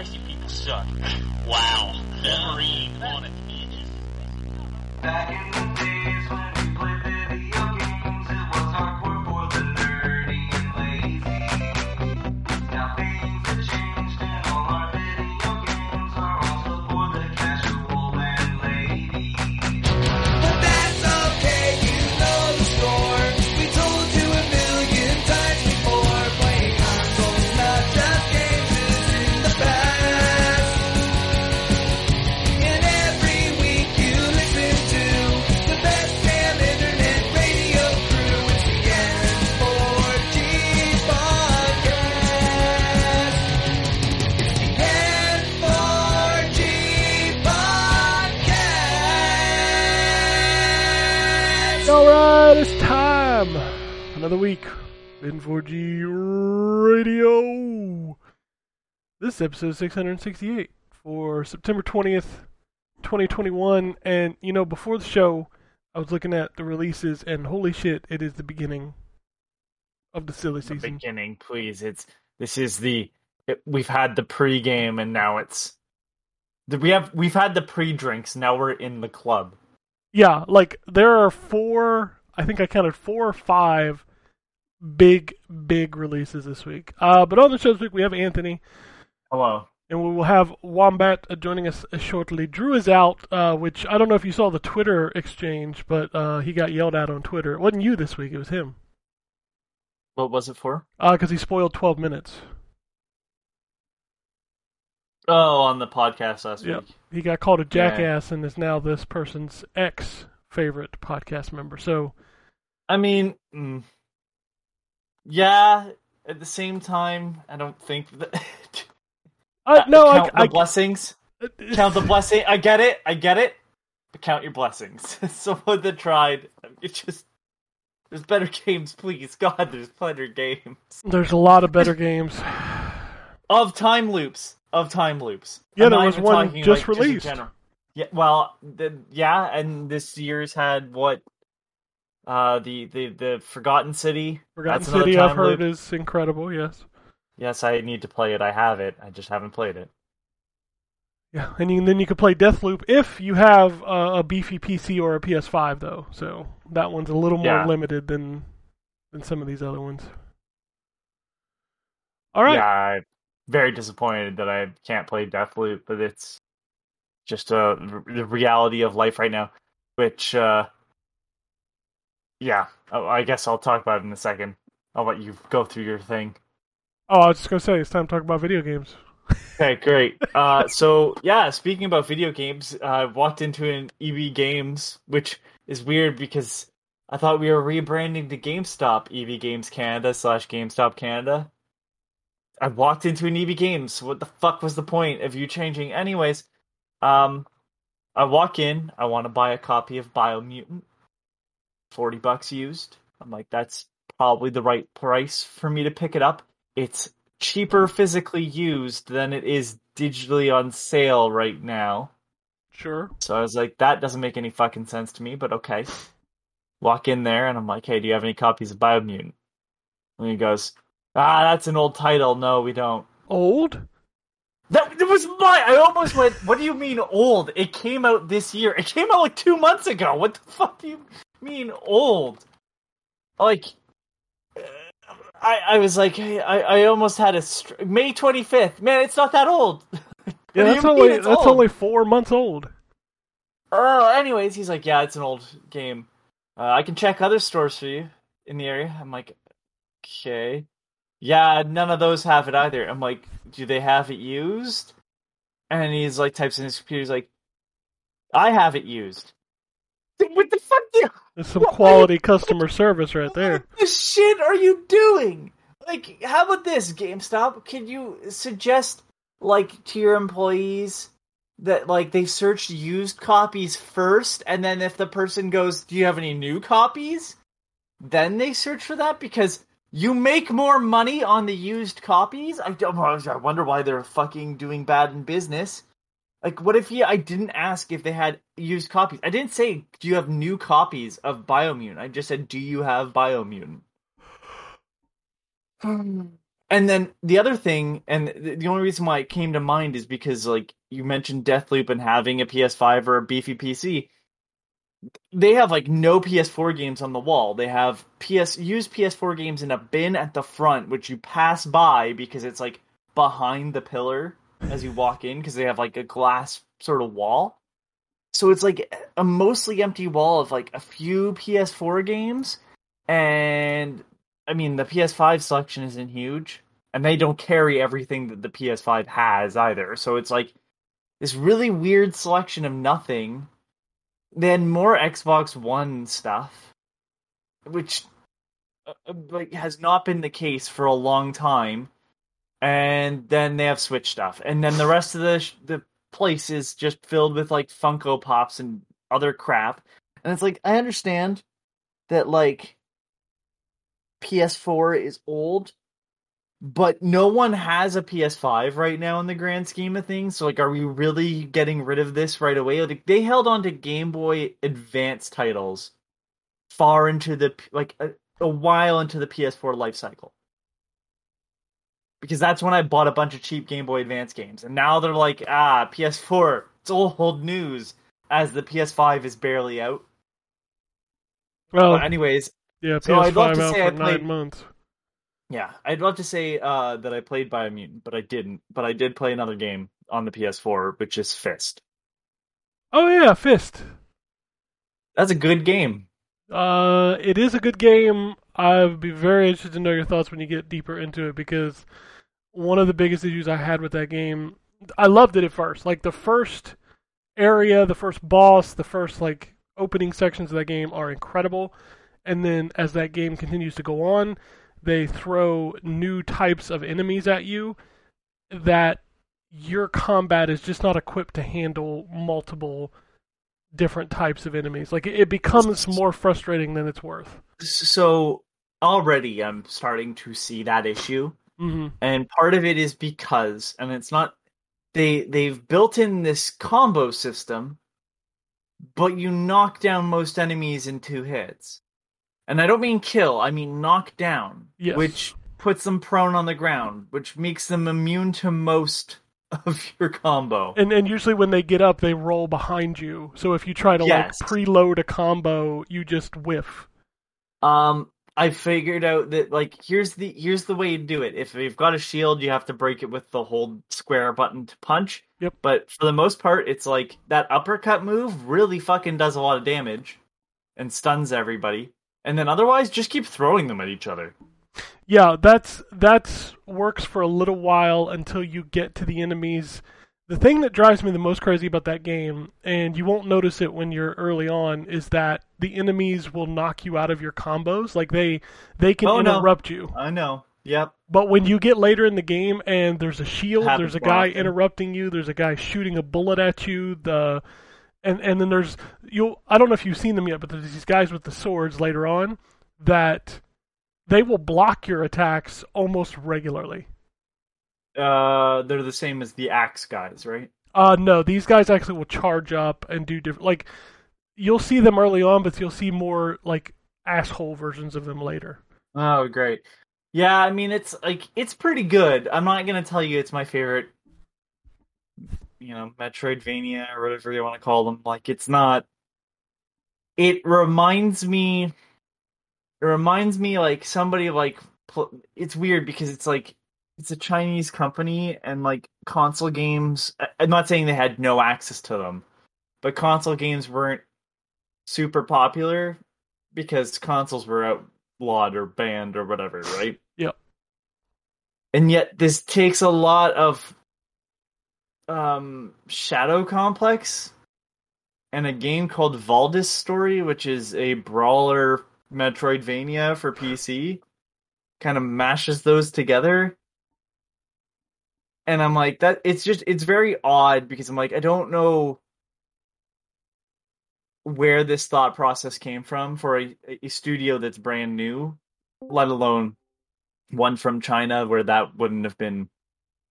Christ, you people suck. wow. Wolverine to be Back in the days when Another week. N4G Radio. This is episode 668 for September 20th, 2021. And, you know, before the show, I was looking at the releases, and holy shit, it is the beginning of the silly season. the beginning, please. It's this is the it, we've had the pre-game and now it's the, we have we've had the pre-drinks. Now we're in the club. Yeah, like there are four. I think I counted four or five big, big releases this week. Uh, but on the show this week we have Anthony, Hello. and we will have Wombat uh, joining us uh, shortly. Drew is out, uh, which I don't know if you saw the Twitter exchange, but uh, he got yelled at on Twitter. It wasn't you this week; it was him What was it for? because he spoiled twelve minutes. Oh, on the podcast last Yep. week. He got called a Yeah. jackass and is now this person's ex favorite podcast member. So I mean, mm, yeah. At the same time, I don't think that. uh, no, I, count the I, blessings. Count the blessing. I get it. I get it. But count your blessings. Someone that tried. It just. There's better games, please. God, there's better games. There's a lot of better games. of time loops of time loops. Yeah, there was one just like, released. general. yeah, well, the, yeah, and this year's had what? Uh, the the the Forgotten City. Forgotten That's City, I've heard, loop. is incredible. Yes. Yes, I need to play it. I have it. I just haven't played it. Yeah, and you, then you can play Deathloop if you have uh, a beefy PC or a PS5, though. So that one's a little more Yeah. limited than than some of these other ones. All right. Yeah, I'm very disappointed that I can't play Deathloop, but it's just uh, the reality of life right now. Which, uh, yeah, oh, I guess I'll talk about it in a second. I'll let you go through your thing. Oh, I was just gonna say it's time to talk about video games. Okay, great. Uh, so yeah, speaking about video games, I walked into an EB Games, which is weird because I thought we were rebranding to GameStop EB Games Canada slash GameStop Canada. I walked into an EB Games. What the fuck was the point of you changing? Anyways, um, I walk in. I want to buy a copy of Biomutant. Forty bucks used. I'm like, that's probably the right price for me to pick it up. It's cheaper physically used than it is digitally on sale right now. Sure. So I was like, that doesn't make any fucking sense to me, but okay. Walk in there and I'm like, hey, do you have any copies of Biomutant? And he goes, ah, that's an old title. No, we don't. Old? That, that was my. I almost went. What do you mean old? It came out this year. It came out like two months ago. What the fuck do you mean old? Like, uh, I I was like, I I almost had a str- May twenty fifth. Man, it's not that old. Yeah, that's only that's old? only four months old. Oh, anyways, he's like, yeah, it's an old game. Uh, I can check other stores for you in the area. I'm like, okay. Yeah, none of those have it either. I'm like, do they have it used? And he's like, types in his computer, he's like, I have it used. What the fuck? Do There's some What- quality customer service right there. What the shit are you doing? Like, how about this, GameStop? Could you suggest, like, to your employees that, like, they search used copies first, and then if the person goes, Do you have any new copies? Then they search for that? Because you make more money on the used copies? I, don't, I wonder why they're fucking doing bad in business. Like, what if you, I didn't ask if they had used copies? I didn't say, do you have new copies of Biomutant? I just said, do you have Biomutant? and then the other thing, and the the only reason why it came to mind is because like you mentioned Deathloop and having a PS5 or a beefy PC. They have like no PS4 games on the wall. They have PS used PS4 games in a bin at the front, which you pass by because it's like behind the pillar as you walk in because they have like a glass sort of wall. So it's like a mostly empty wall of like a few PS4 games, and I mean the PS5 selection isn't huge, and they don't carry everything that the PS5 has either. So it's like this really weird selection of nothing. Then more Xbox One stuff, which uh, uh, like has not been the case for a long time. And then they have Switch stuff, and then the rest of the the place is just filled with like Funko Pops and other crap. And it's like I understand that like PS4 is old, but no one has a PS5 right now in the grand scheme of things. So like are we really getting rid of this right away? Like they held on to Game Boy Advance titles far into the like a, a while into the PS4 life cycle. Because that's when I bought a bunch of cheap Game Boy Advance games. And now they're like, ah, PS4, it's old news as the PS5 is barely out. Well, But anyways, yeah, so I'd love PS5 to say I nine played- months. Yeah, I'd love to say uh, that I played Biomutant, but I didn't. But I did play another game on the PS4, which is Fist. Oh yeah, Fist. That's a good game. Uh, it is a good game. I'd be very interested to know your thoughts when you get deeper into it because one of the biggest issues I had with that game, I loved it at first. Like the first area, the first boss, the first like opening sections of that game are incredible. And then as that game continues to go on, they throw new types of enemies at you that your combat is just not equipped to handle multiple different types of enemies. Like it, becomes more frustrating than it's worth. So already I'm starting to see that issue. hmm and part of it is because and it's not they they've built in this combo system but you knock down most enemies in two hits and i don't mean kill i mean knock down Yes. which puts them prone on the ground which makes them immune to most of your combo And and usually when they get up, they roll behind you. So if you try to Yes. like preload a combo, you just whiff. Um, I figured out that like here's the here's the way you do it. If you've got a shield, you have to break it with the hold square button to punch. Yep. But for the most part, it's like that uppercut move really fucking does a lot of damage and stuns everybody. And then otherwise, just keep throwing them at each other. Yeah, that's that's works for a little while until you get to the enemies. The thing that drives me the most crazy about that game, and you won't notice it when you're early on, is that the enemies will knock you out of your combos. Like they they can Oh, no. interrupt you. I know. Yep. But when you get later in the game and there's a shield, Happens there's a guy often. interrupting you, there's a guy shooting a bullet at you, the and and then there's you'll I don't know if you've seen them yet, but there's these guys with the swords later on that they will block your attacks almost regularly. Uh, they're the same as the axe guys, right? Uh no, these guys actually will charge up and do different like you'll see them early on, but you'll see more like asshole versions of them later. Oh, great. Yeah, I mean it's like it's pretty good. I'm not gonna tell you it's my favorite, you know, Metroidvania or whatever you want to call them. Like it's not. It reminds me. It reminds me like somebody like pl- it's weird because it's like it's a Chinese company and like console games. I'm not saying they had no access to them, but console games weren't super popular because consoles were outlawed or banned or whatever, right? Yep. And yet this takes a lot of um Shadow Complex and a game called Valdis Story, which is a brawler Metroidvania for PC. Kind of mashes those together. And I'm like that it's just it's very odd because I'm like I don't know where this thought process came from for a, a studio that's brand new, let alone one from China where that wouldn't have been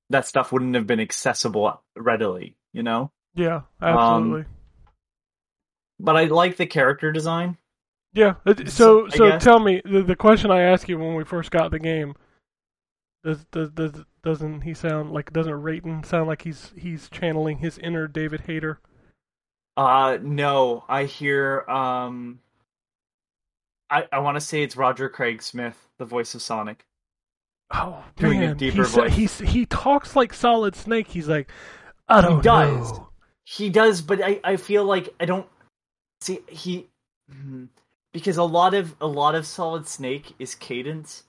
that stuff wouldn't have been accessible readily, you know? Yeah, Um, absolutely. But I like the character design. Yeah. it- So so tell me the the question I asked you when we first got the game. Does does does doesn't he sound like doesn't Rayton sound like he's he's channeling his inner David Hayter? Uh, no, I hear. Um, I I want to say it's Roger Craig Smith, the voice of Sonic. Oh Doing a deeper he's, voice. he's he talks like Solid Snake. He's like, I don't does. know. He does, but I I feel like I don't see he hmm, because a lot of a lot of Solid Snake is cadence.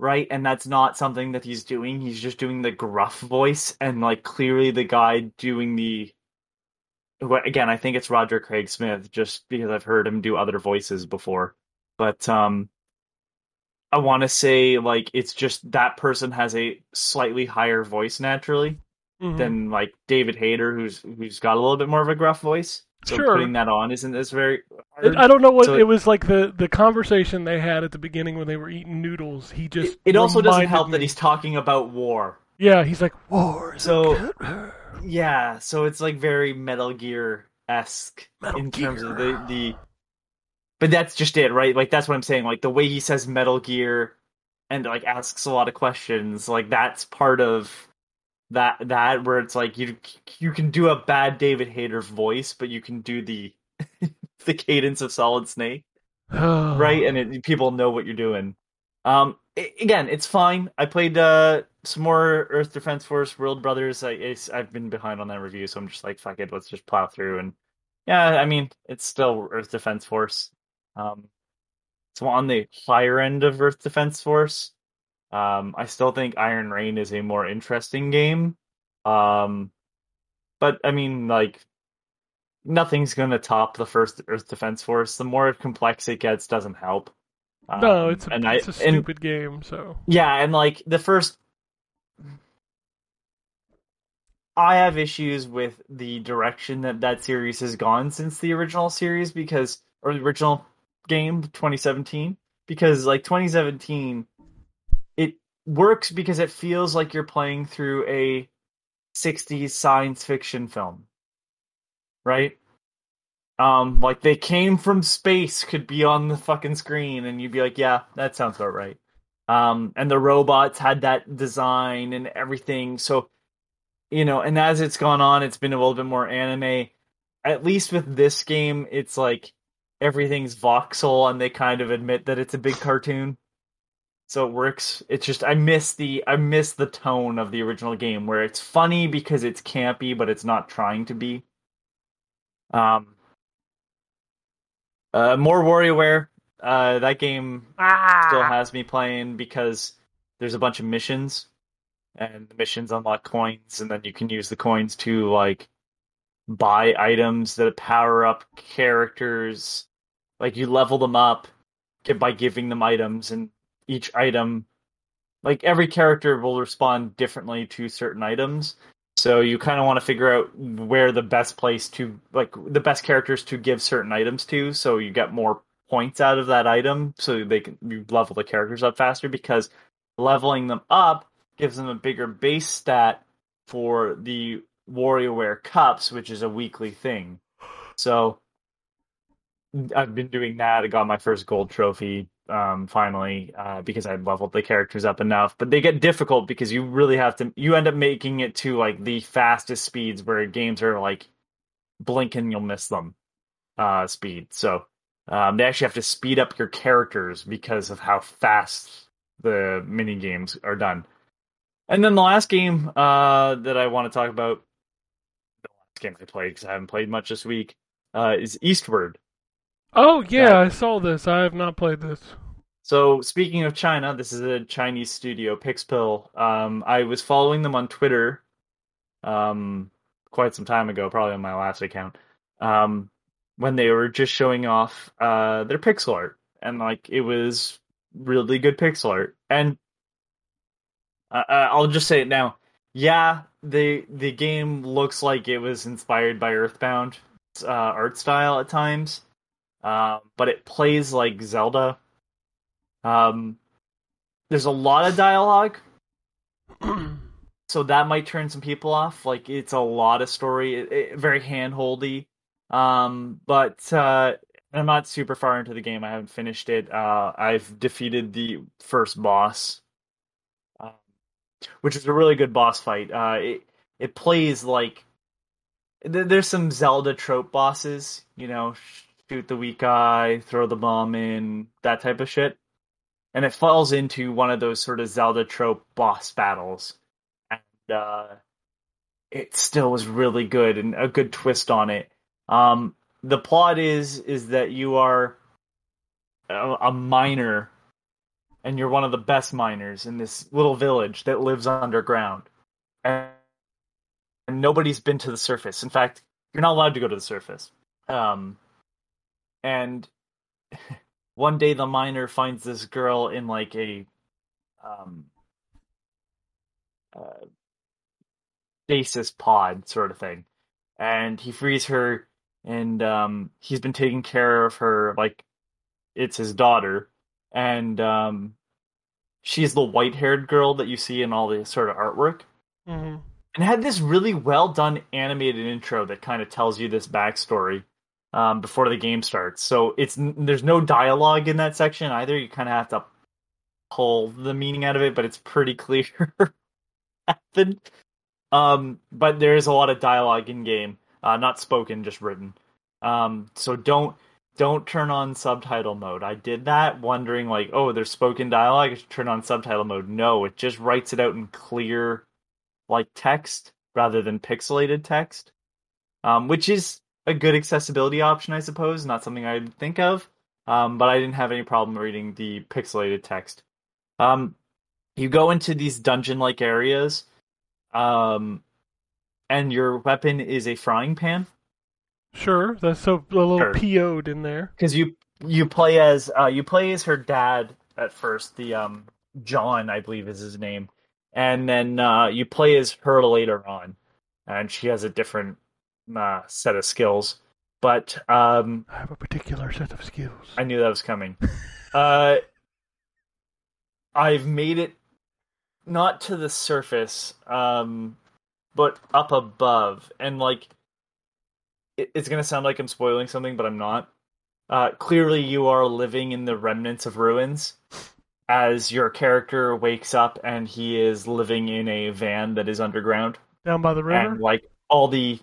Right, and that's not something that he's doing. He's just doing the gruff voice, and like clearly the guy doing the. Again, I think it's Roger Craig Smith, just because I've heard him do other voices before. But um, I want to say like it's just that person has a slightly higher voice naturally Mhm. than like David Hayter, who's who's got a little bit more of a gruff voice. So Sure. putting that on isn't this very. Hard. I don't know what So it, it- was like the the conversation they had at the beginning when they were eating noodles. He just It, it also doesn't help that he's talking about war. yeah he's like war. So- Yeah, so it's like very Metal Gear esque in terms of the the. But that's just it, right? Like that's what I'm saying. Like the way he says Metal Gear, and like asks a lot of questions. Like that's part of that that where it's like you you can do a bad David Hayter voice, but you can do the the cadence of Solid Snake. right? And it, people know what you're doing. Um, a- again, it's fine. I played uh, some more Earth Defense Force World Brothers. I, it's, I've been behind on that review, so I'm just like, fuck it, let's just plow through. And yeah, I mean, it's still Earth Defense Force. Um, it's on the higher end of Earth Defense Force. Um, I still think Iron Rain is a more interesting game. Um, but I mean, like, nothing's gonna top the first Earth Defense Force. The more complex it gets, doesn't help. no, Um, it's a, and it's I a and stupid game. So yeah, and like the first, I have issues with the direction that that series has gone since the original series because or the original game 2017 because like 2017 it works because it feels like you're playing through a 60s science fiction film right? Um like they came from space could be on the fucking screen and you'd be like yeah that sounds about right. Um and the robots had that design and everything so you know and as it's gone on it's been a little bit more anime. At least with this game it's like everything's voxel and they kind of admit that it's a big cartoon so it works it's just i miss the i miss the tone of the original game where it's funny because it's campy but it's not trying to be. Um uh more WarioWare uh that game still has me playing because there's a bunch of missions and the missions unlock coins and then you can use the coins to like buy items that power up characters. Like you level them up by giving them items and each item like every character will respond differently to certain items so you kind of want to figure out where the best place to like the best characters to give certain items to so you get more points out of that item so they can you level the characters up faster because leveling them up gives them a bigger base stat for the WarioWare Cups, which is a weekly thing. So I've been doing that. I got my first gold trophy um, finally uh, because I leveled the characters up enough. But they get difficult because you really have to. You end up making it to like the fastest speeds where games are like blink and you'll miss them uh, speed. So um, they actually have to speed up your characters because of how fast the mini games are done. And then the last game uh, that I want to talk about, the last game I played because I haven't played much this week, uh, is Eastward. Oh yeah, I saw this. I have not played this. So speaking of China, this is a Chinese studio, Pixpil. Um, I was following them on Twitter, um, quite some time ago, probably on my last account, um, when they were just showing off uh their pixel art, and like it was really good pixel art. And uh, I'll just say it now. Yeah, the the game looks like it was inspired by Earthbound uh, art style at times, um, but it plays like Zelda. Um, there's a lot of dialogue, so that might turn some people off. Like it's a lot of story, it, it- very handholdy. Um, but uh, I'm not super far into the game. I haven't finished it. Uh, I've defeated the first boss, um, which is a really good boss fight. Uh, it it plays like th- there's some Zelda trope bosses, you know, shoot the weak eye, throw the bomb in, that type of shit, and it falls into one of those sort of Zelda trope boss battles, and uh, it still was really good and a good twist on it. Um, the plot is is that you are a, a miner and you're one of the best miners in this little village that lives underground. And, and nobody's been to the surface. In fact you're not allowed to go to the surface. Um and one day the miner finds this girl in like a um uh, stasis pod sort of thing. And he frees her and um he's been taking care of her like it's his daughter. And um she's the white-haired girl that you see in all the sort of artwork. Mm-hmm. and had this really well done animated intro that kind of tells you this backstory um, before the game starts. So it's there's no dialogue in that section either. You kind of have to pull the meaning out of it, but it's pretty clear happened. Um, but there is a lot of dialogue in game, uh, not spoken, just written. Um, so don't don't turn on subtitle mode. I did that wondering like, oh, there's spoken dialogue. I should turn on subtitle mode. No, it just writes it out in clear like text rather than pixelated text, um, which is a good accessibility option, I suppose. Not something I'd think of, um, but I didn't have any problem reading the pixelated text. Um, you go into these dungeon-like areas, um, and your weapon is a frying pan Sure, that's so a little Sure. PO'd in there. because you you play as uh, you play as her dad at first. The um John, I believe, is his name, and then uh, you play as her later on, and she has a different uh, set of skills. But um, I have a particular set of skills. I knew that was coming. uh, I've made it not to the surface, um, but up above, and like it, it's gonna sound like I'm spoiling something, but I'm not. Uh, clearly, you are living in the remnants of ruins as your character wakes up and he is living in a van that is underground Down by the river. and like all the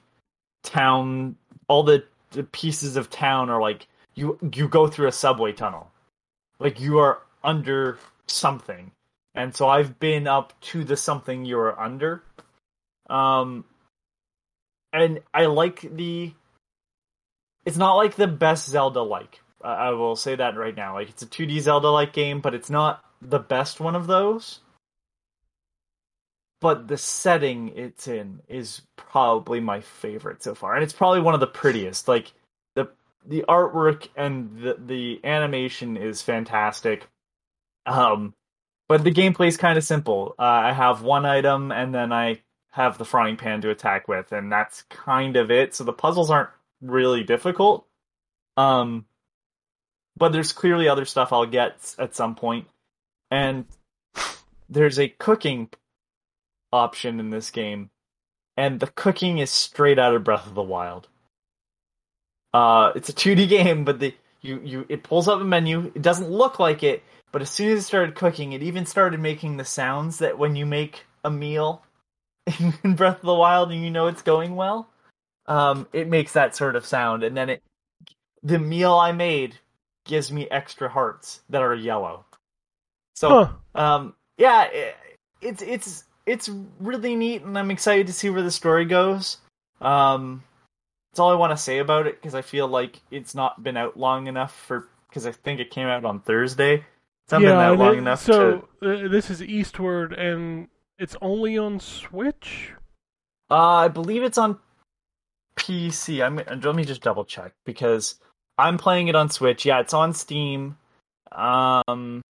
town all the, the pieces of town are like you you go through a subway tunnel. Like you are under something. And so i've been up to the something you're under. Um and i like the it's not like the best zelda like. I will say that right now. Like it's a 2d zelda like game but it's not the best one of those but the setting it's in is probably my favorite so far and it's probably one of the prettiest. Like the the artwork and the the animation is fantastic. Um but the gameplay is kind of simple. Uh, i have one item and then i have the frying pan to attack with and that's kind of it. So the puzzles aren't really difficult. Um but there's clearly other stuff i'll get at some point. And there's a cooking option in this game, and the cooking is straight out of Breath of the Wild. Uh, it's a 2D game, but the you you it pulls up a menu. It doesn't look like it, but as soon as it started cooking, it even started making the sounds that when you make a meal in Breath of the Wild and you know it's going well, um, it makes that sort of sound, and then it the meal I made gives me extra hearts that are yellow. So Huh. um, yeah, it, it's it's it's really neat, and I'm excited to see where the story goes. Um, that's all I want to say about it because I feel like it's not been out long enough for because I think it came out on Thursday. It's not been yeah, out and long it- enough so to. uh, this is Eastward, and it's only on Switch. Uh, I believe it's on PC. I'm let me just double check because I'm playing it on Switch. Yeah, it's on Steam. Um,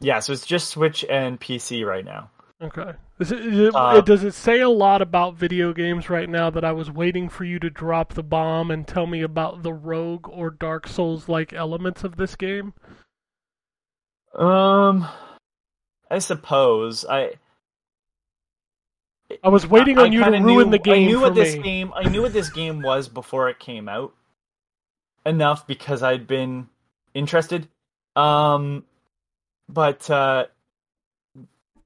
yeah, so it's just Switch and PC right now. Okay. Is it, is it, Uh, does it say a lot about video games right now that I was waiting for you to drop the bomb and tell me about the Rogue or Dark Souls like elements of this game? Um, I suppose I. I was waiting I- on you to ruin knew- the game I knew for what this game. I knew what this game was before it came out, enough because I'd been interested. Um, but uh,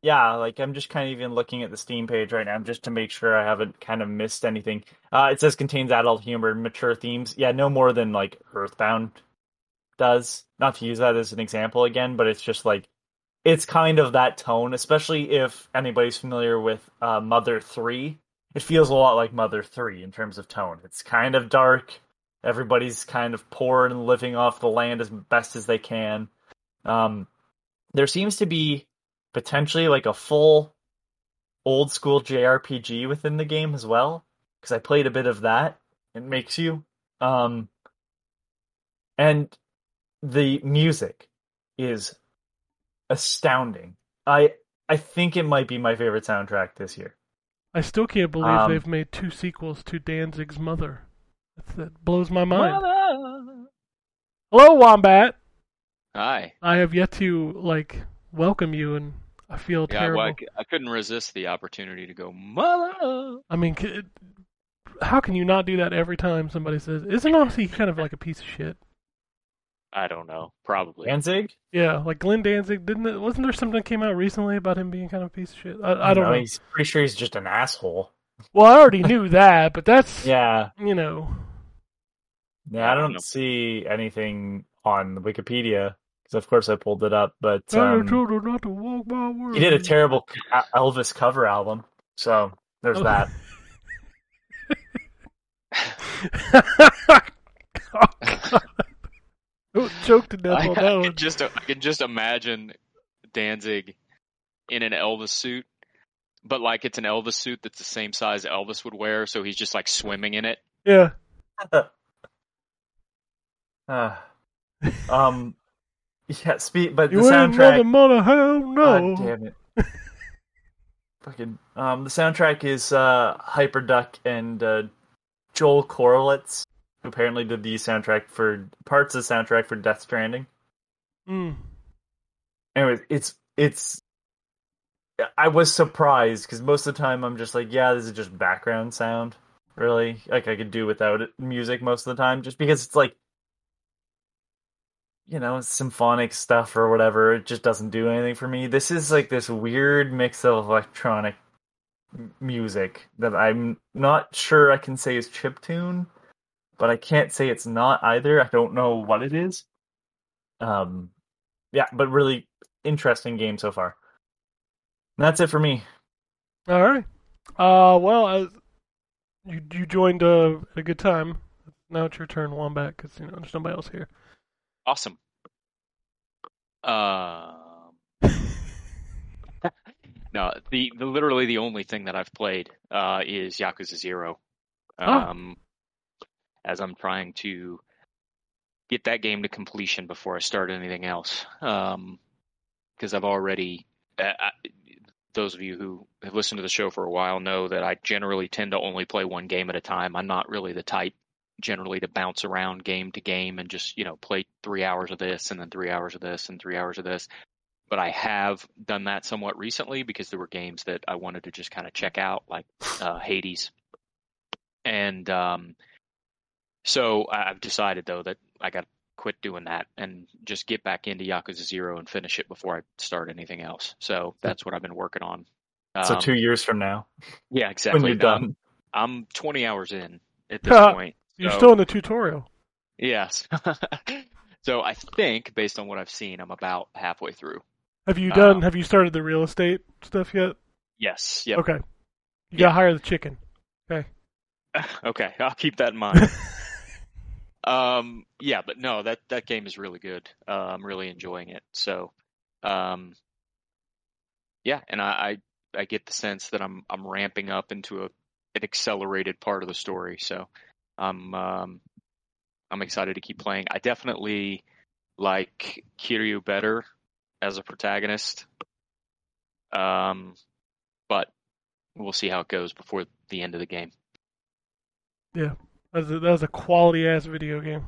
yeah, like I'm just kind of even looking at the Steam page right now just to make sure I haven't kind of missed anything. Uh, it says contains adult humor and mature themes. Yeah, no more than like Earthbound does. Not to use that as an example again, but it's just like it's kind of that tone, especially if anybody's familiar with uh, Mother 3. It feels a lot like Mother 3 in terms of tone. It's kind of dark. Everybody's kind of poor and living off the land as best as they can. Um, there seems to be potentially like a full old school JRPG within the game as well, because I played a bit of that. It makes you. Um, and the music is astounding. I I think it might be my favorite soundtrack this year. I still can't believe Um, they've made two sequels to Danzig's Mother. That blows my mind. Hello, Wombat. Hi. I have yet to like welcome you, and I feel Yeah, terrible. well, I, c- I couldn't resist the opportunity to go, mother. I mean, how can you not do that every time somebody says? Isn't honestly kind of like a piece of shit? I don't know. Probably. Danzig? Yeah, like Glenn Danzig didn't it? Wasn't there something that came out recently about him being kind of a piece of shit? I, I don't No, know. He's pretty sure he's just an asshole. Well, I already knew that, but that's Yeah. you know. Yeah, I don't don't see anything on Wikipedia because, of course, I pulled it up. But Tell your um, not to walk my he did a terrible Elvis cover album, so there's Oh. that. oh, God. Choked to death I, on that I one. can just I can just imagine Danzig in an Elvis suit, but like it's an Elvis suit that's the same size Elvis would wear, so he's just like swimming in it. Yeah. Uh, um, yeah, speak, but You the ain't soundtrack. mother, mother, hell no. God damn it. Fucking um the soundtrack is uh Hyperduck and uh Joel Corelitz, who apparently did the soundtrack for parts of the soundtrack for Death Stranding. Mm. Anyways, it's it's I was surprised because most of the time I'm just like, yeah, this is just background sound. Really, like I could do without it, music most of the time, just because it's like, you know, symphonic stuff or whatever. It just doesn't do anything for me. This is like this weird mix of electronic music that I'm not sure I can say is chiptune, but I can't say it's not either. I don't know what it is. Um, yeah, but really interesting game so far. And that's it for me. All right. Uh, well, as you you joined uh, a good time. Now it's your turn, Wombat, because you know there's nobody else here. Awesome. Um, no, the, the literally the only thing that I've played uh, is Yakuza Zero. Oh. Um, as I'm trying to get that game to completion before I start anything else. Um, because I've already, uh, I, those of you who have listened to the show for a while know that I generally tend to only play one game at a time. I'm not really the type generally to bounce around game to game and just you know play three hours of this and then three hours of this and three hours of this. But i have done that somewhat recently because there were games that i wanted to just kind of check out like uh, hades. And um, so i've decided though that i got to quit doing that and just get back into yakuza zero and finish it before i start anything else. So that's what i've been working on. So Um, two years from now, yeah exactly. when you're Um, done. i'm 20 hours in at this point You're So- still in the tutorial. Yes. so I think, based on what I've seen, I'm about halfway through. Have you done? Um, have you started the real estate stuff yet? Yes. Yep. Okay. You gotta hire the chicken. Okay. okay. I'll keep that in mind. um. Yeah, but no, that that game is really good. Uh, I'm really enjoying it. So, um. Yeah, and I, I I get the sense that I'm I'm ramping up into a an accelerated part of the story. So, I'm um I'm excited to keep playing. I definitely like Kiryu better as a protagonist. Um, but we'll see how it goes before the end of the game. That was a, that was a quality ass video game.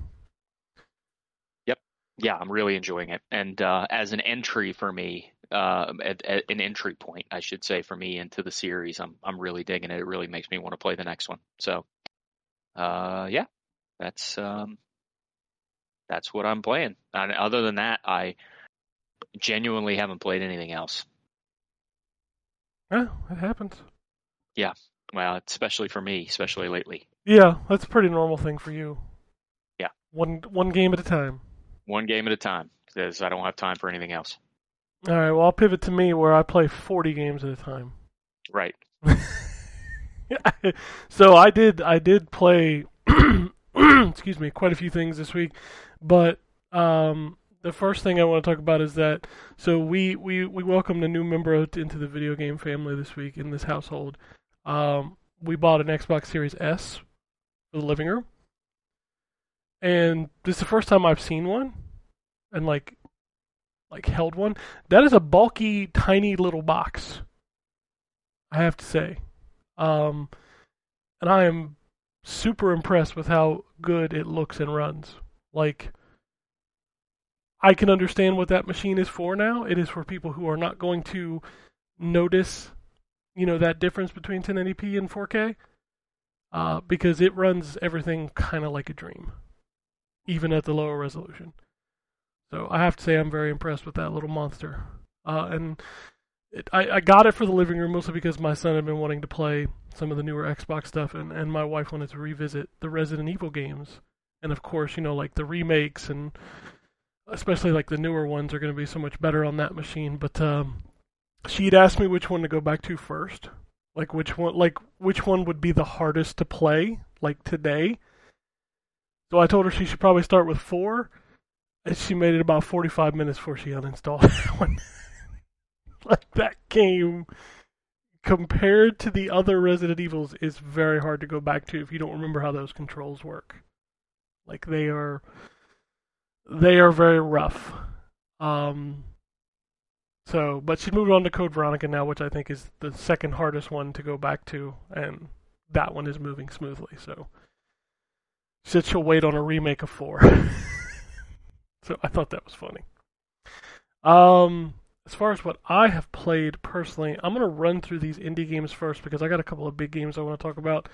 Yep. Yeah, I'm really enjoying it. And uh, as an entry for me, uh, at, at an entry point, I should say, for me into the series, I'm I'm really digging it. It really makes me want to play the next one. So, uh, yeah, that's um, that's what I'm playing. And other than that, I genuinely haven't played anything else. Yeah, it happens. Yeah, well, especially for me, especially lately. Yeah, that's a pretty normal thing for you. Yeah. One one game at a time. One game at a time, because I don't have time for anything else. All right. Well, I'll pivot to me where I play 40 games at a time. Right. so I did I did play excuse me quite a few things this week, but um, the first thing I want to talk about is that so we we we welcomed a new member into the video game family this week in this household. Um, we bought an Xbox Series S for the living room, and this is the first time I've seen one, and like like held one. That is a bulky, tiny little box. I have to say. Um, and I am super impressed with how good it looks and runs. Like, I can understand what that machine is for now. It is for people who are not going to notice, you know, that difference between 1080p and 4K, uh, because it runs everything kind of like a dream, even at the lower resolution. So I have to say I'm very impressed with that little monster. Uh, and it, I, I got it for the living room mostly because my son had been wanting to play some of the newer Xbox stuff, and, and my wife wanted to revisit the Resident Evil games. And of course, you know, like the remakes and especially like the newer ones are going to be so much better on that machine. But um, she'd asked me which one to go back to first, like which one, like which one would be the hardest to play, like today. So I told her she should probably start with four, and she made it about forty-five minutes before she uninstalled that one. like that game compared to the other Resident Evils is very hard to go back to if you don't remember how those controls work. Like they are they are very rough. Um so but she moved on to Code Veronica now, which I think is the second hardest one to go back to, and that one is moving smoothly, so she said she'll wait on a remake of four. so I thought that was funny. Um as far as what I have played personally, I'm going to run through these indie games first because I got a couple of big games I want to talk about.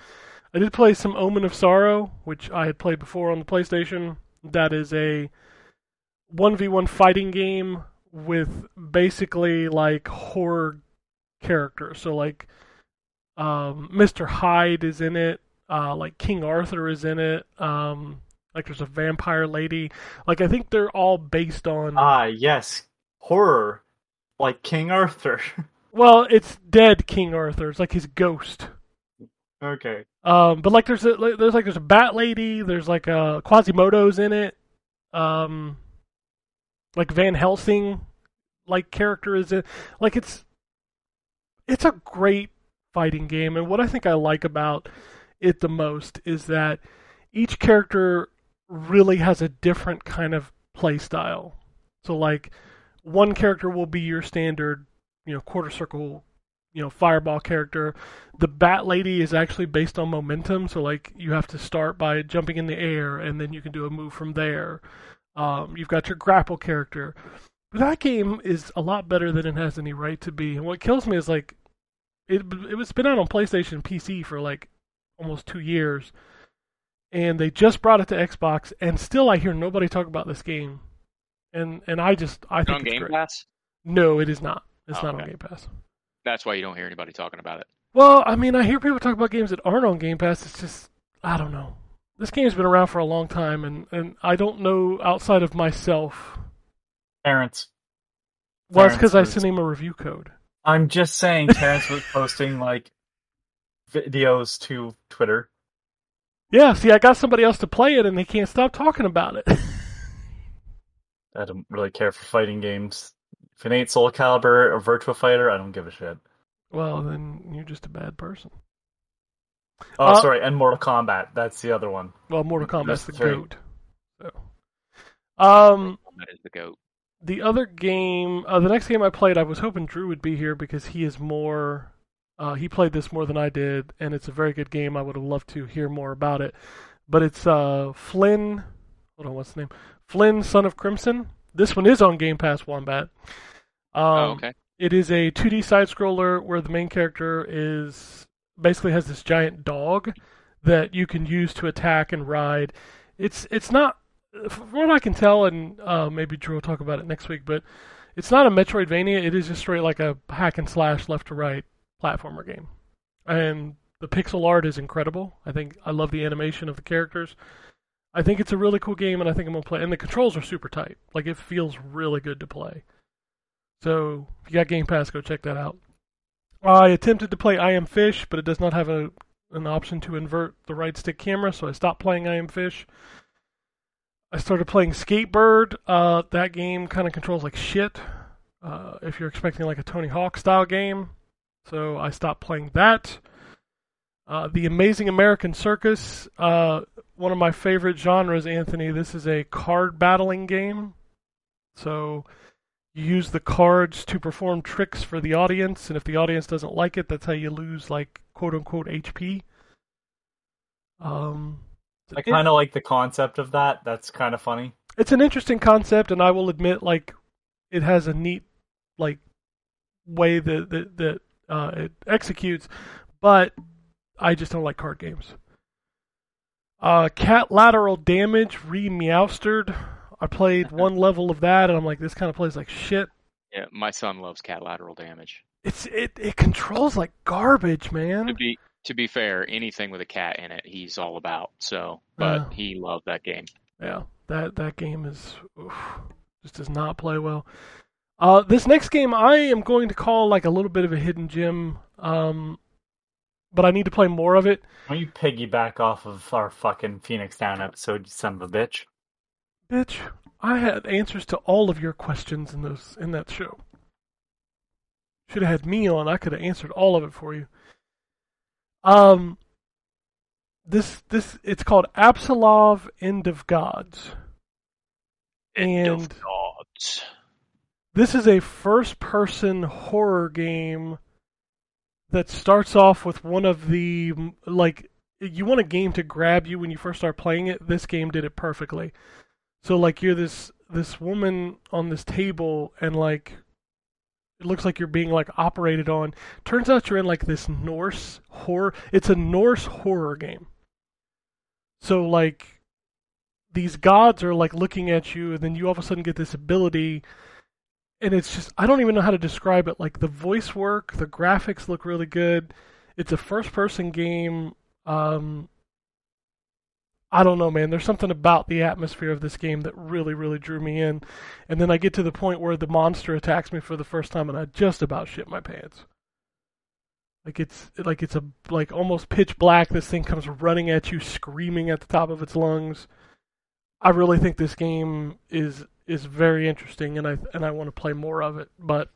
I did play some Omen of Sorrow, which I had played before on the PlayStation. That is a 1v1 fighting game with basically like horror characters. So like um, Mr. Hyde is in it, uh, like King Arthur is in it. Um, like there's a vampire lady. Like I think they're all based on Ah, yes, horror, like King Arthur. Well, it's dead King Arthur. It's like his ghost. okay. Um, but like there's a like, there's like there's a bat lady. There's like a Quasimodo's in it. Um, like Van Helsing, like character is it. Like it's it's a great fighting game, and what I think I like about it the most is that each character really has a different kind of play style. So like one character will be your standard, you know, quarter circle, you know, fireball character. The bat lady is actually based on momentum, so like you have to start by jumping in the air and then you can do a move from there. Um, you've got your grapple character. That game is a lot better than it has any right to be. And what kills me is like it it was been out on PlayStation PC for like almost 2 years. And they just brought it to Xbox and still I hear nobody talk about this game. And and I just I It's think on it's Game great. Pass. No, it is not. It's Oh, not on. Game Pass. That's why you don't hear anybody talking about it. Well, I mean, I hear people talk about games that aren't on Game Pass. It's just, I don't know. This game's been around for a long time, and, and I don't know outside of myself. Terrence. Well, it's because I sent him a review code. I'm just saying, Terrence was posting like videos to Twitter. Yeah, see, I got somebody else to play it, and they can't stop talking about it. I don't really care for fighting games. If it ain't Soul Calibur or Virtua Fighter, I don't give a shit. well, then you're just a bad person. Oh, Uh, sorry, and Mortal Kombat. That's the other one. Well, Mortal Kombat's That's the the three. goat. So, um, That is the goat. the other game, uh, the next game I played, I was hoping Drew would be here because he is more. Uh, he played this more than I did, and it's a very good game. I would have loved to hear more about it. But it's uh, Flynn. Hold on, what's the name? Flynn, Son of Crimson. This one is on Game Pass Wombat. Um, oh, okay. it is a 2D side scroller where the main character is basically has this giant dog that you can use to attack and ride. It's it's not from what I can tell, and uh, maybe Drew will talk about it next week, but it's not a Metroidvania. It is just straight like a hack and slash left to right platformer game, and the pixel art is incredible. I think I love the animation of the characters. I think it's a really cool game, and I think I'm gonna play. And the controls are super tight. Like it feels really good to play. So if you got Game Pass, go check that out. I attempted to play I Am Fish, but it does not have a an option to invert the right stick camera, so I stopped playing I Am Fish. I started playing Skatebird. Uh, that game kind of controls like shit. Uh, if you're expecting like a Tony Hawk style game, so I stopped playing that. Uh, the Amazing American Circus, uh, one of my favorite genres, Anthony. This is a card battling game. So you use the cards to perform tricks for the audience, and if the audience doesn't like it, that's how you lose like quote unquote HP. Um, I kind of like the concept of that. That's kind of funny. it's an interesting concept, and I will admit, like, it has a neat, like, way that that, that uh, it executes, but I just don't like card games. Uh, Catlateral damage Remeowstered. I played one level of that, and I'm like, this kind of plays like shit. Yeah, my son loves Catlateral damage. It's it it controls like garbage, man. To be to be fair, anything with a cat in it, he's all about. So, but Uh. he loved that game. Yeah, that that game is oof, just does not play well. Uh, this next game I am going to call like a little bit of a hidden gem, um, but I need to play more of it. Why don't you piggyback off of our fucking Phoenix Down episode, you son of a bitch? Bitch, I had answers to all of your questions in those in that show. Should have had me on. I could have answered all of it for you. Um, this this it's called Apsulov End of Gods, End and of gods. this is a first person horror game that starts off with one of the like you want a game to grab you when you first start playing it. This game did it perfectly. So like you're this this woman on this table and like it looks like you're being like operated on. Turns out you're in like this norse horror it's a norse horror game. So like these gods are like looking at you and then you all of a sudden get this ability and it's just I don't even know how to describe it. Like the voice work, the graphics look really good. It's a first person game. Um I don't know, man. There's something about the atmosphere of this game that really, really drew me in. And then I get to the point where the monster attacks me for the first time, and I just about shit my pants. Like it's like it's a like almost pitch black. This thing comes running at you, screaming at the top of its lungs. I really think this game is is very interesting, and I and I want to play more of it. But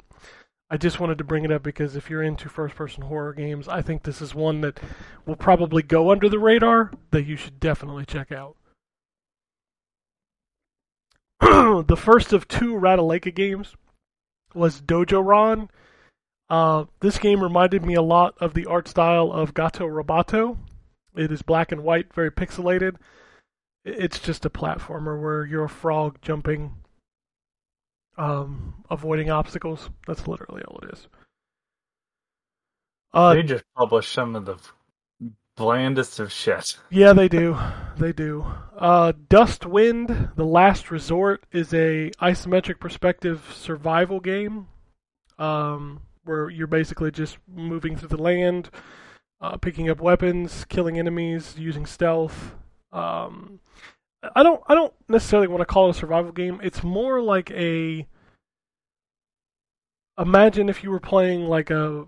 I just wanted to bring it up because if you're into first-person horror games, I think this is one that will probably go under the radar that you should definitely check out. the first of two Ratalaika games was Dojoran. Uh, this game reminded me a lot of the art style of Gato Roboto. It is black and white, very pixelated. It's just a platformer where you're a frog jumping, um, avoiding obstacles. That's literally all it is. Uh, they just publish some of the blandest of shit. yeah, they do. They do. Uh, Dustwind: The Last Resort is a isometric perspective survival game, um, where you're basically just moving through the land, uh, picking up weapons, killing enemies, using stealth. Um, I don't. I don't necessarily want to call it a survival game. It's more like a. Imagine if you were playing like a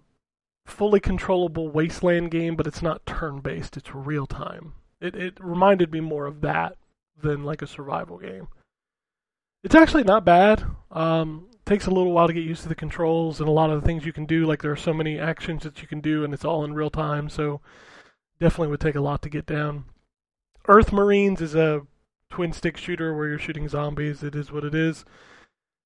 fully controllable wasteland game, but it's not turn-based. It's real time. It it reminded me more of that than like a survival game. It's actually not bad. Um, takes a little while to get used to the controls and a lot of the things you can do. Like there are so many actions that you can do, and it's all in real time. So definitely would take a lot to get down. Earth Marines is a twin stick shooter where you're shooting zombies. It is what it is.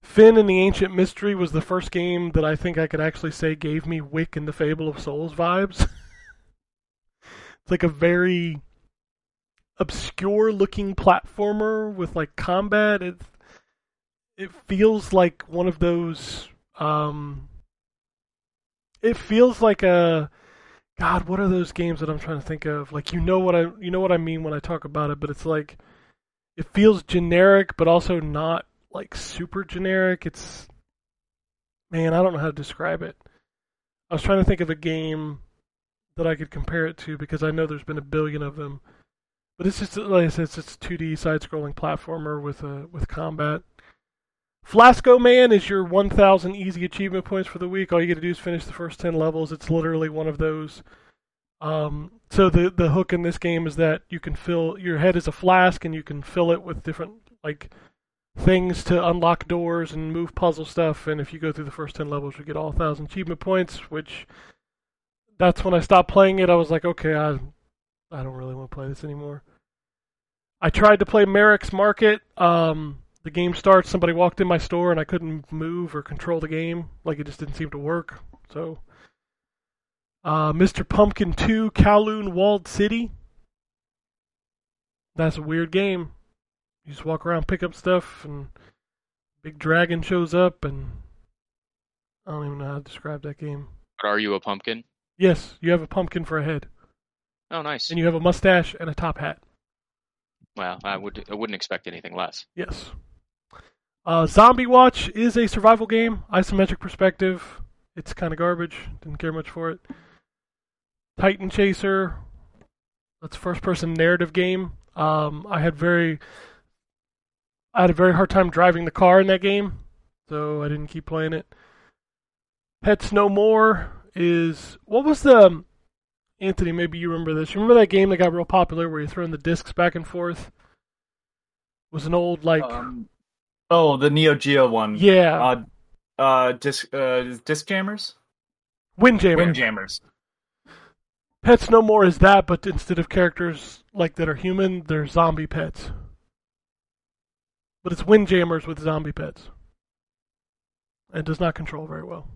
Finn and the Ancient Mystery was the first game that I think I could actually say gave me Wick and the Fable of Souls vibes. it's like a very obscure looking platformer with like combat. It it feels like one of those um it feels like a God, what are those games that I'm trying to think of? Like you know what I you know what I mean when I talk about it, but it's like it feels generic, but also not like super generic. It's man, I don't know how to describe it. I was trying to think of a game that I could compare it to because I know there's been a billion of them. But it's just like I said, it's just a 2D side-scrolling platformer with uh, with combat. Flaskoman is your 1,000 easy achievement points for the week. All you got to do is finish the first 10 levels. It's literally one of those. Um, so the the hook in this game is that you can fill your head is a flask and you can fill it with different like things to unlock doors and move puzzle stuff. And if you go through the first 10 levels, you get all 1,000 achievement points. Which that's when I stopped playing it. I was like, okay, I I don't really want to play this anymore. I tried to play Merek's Market. Um, the game starts, somebody walked in my store, and I couldn't move or control the game. Like it just didn't seem to work. So, uh, Mr. Pumpkin 2, Kowloon Walled City. That's a weird game. You just walk around, pick up stuff, and big dragon shows up, and I don't even know how to describe that game. But are you a pumpkin? Yes, you have a pumpkin for a head, Oh, nice. and you have a mustache and a top hat. Well, I would I wouldn't expect anything less. Yes. Uh, Zombie Watch is a survival game, isometric perspective. It's kind of garbage. Didn't care much for it. Titan Chaser. That's first-person narrative game. Um, I had very, I had a very hard time driving the car in that game, so I didn't keep playing it. Pets No More is what was the um, Anthony? Maybe you remember this. You remember that game that got real popular where you're throwing the discs back and forth? It was an old like Um, oh, the Neo Geo one. yeah Uh, uh, disc, uh, disc jammers. Windjammer. Windjammers. Pets No More is that, but instead of characters like that are human, they're zombie pets. But it's Windjammers with zombie pets. And does not control very well.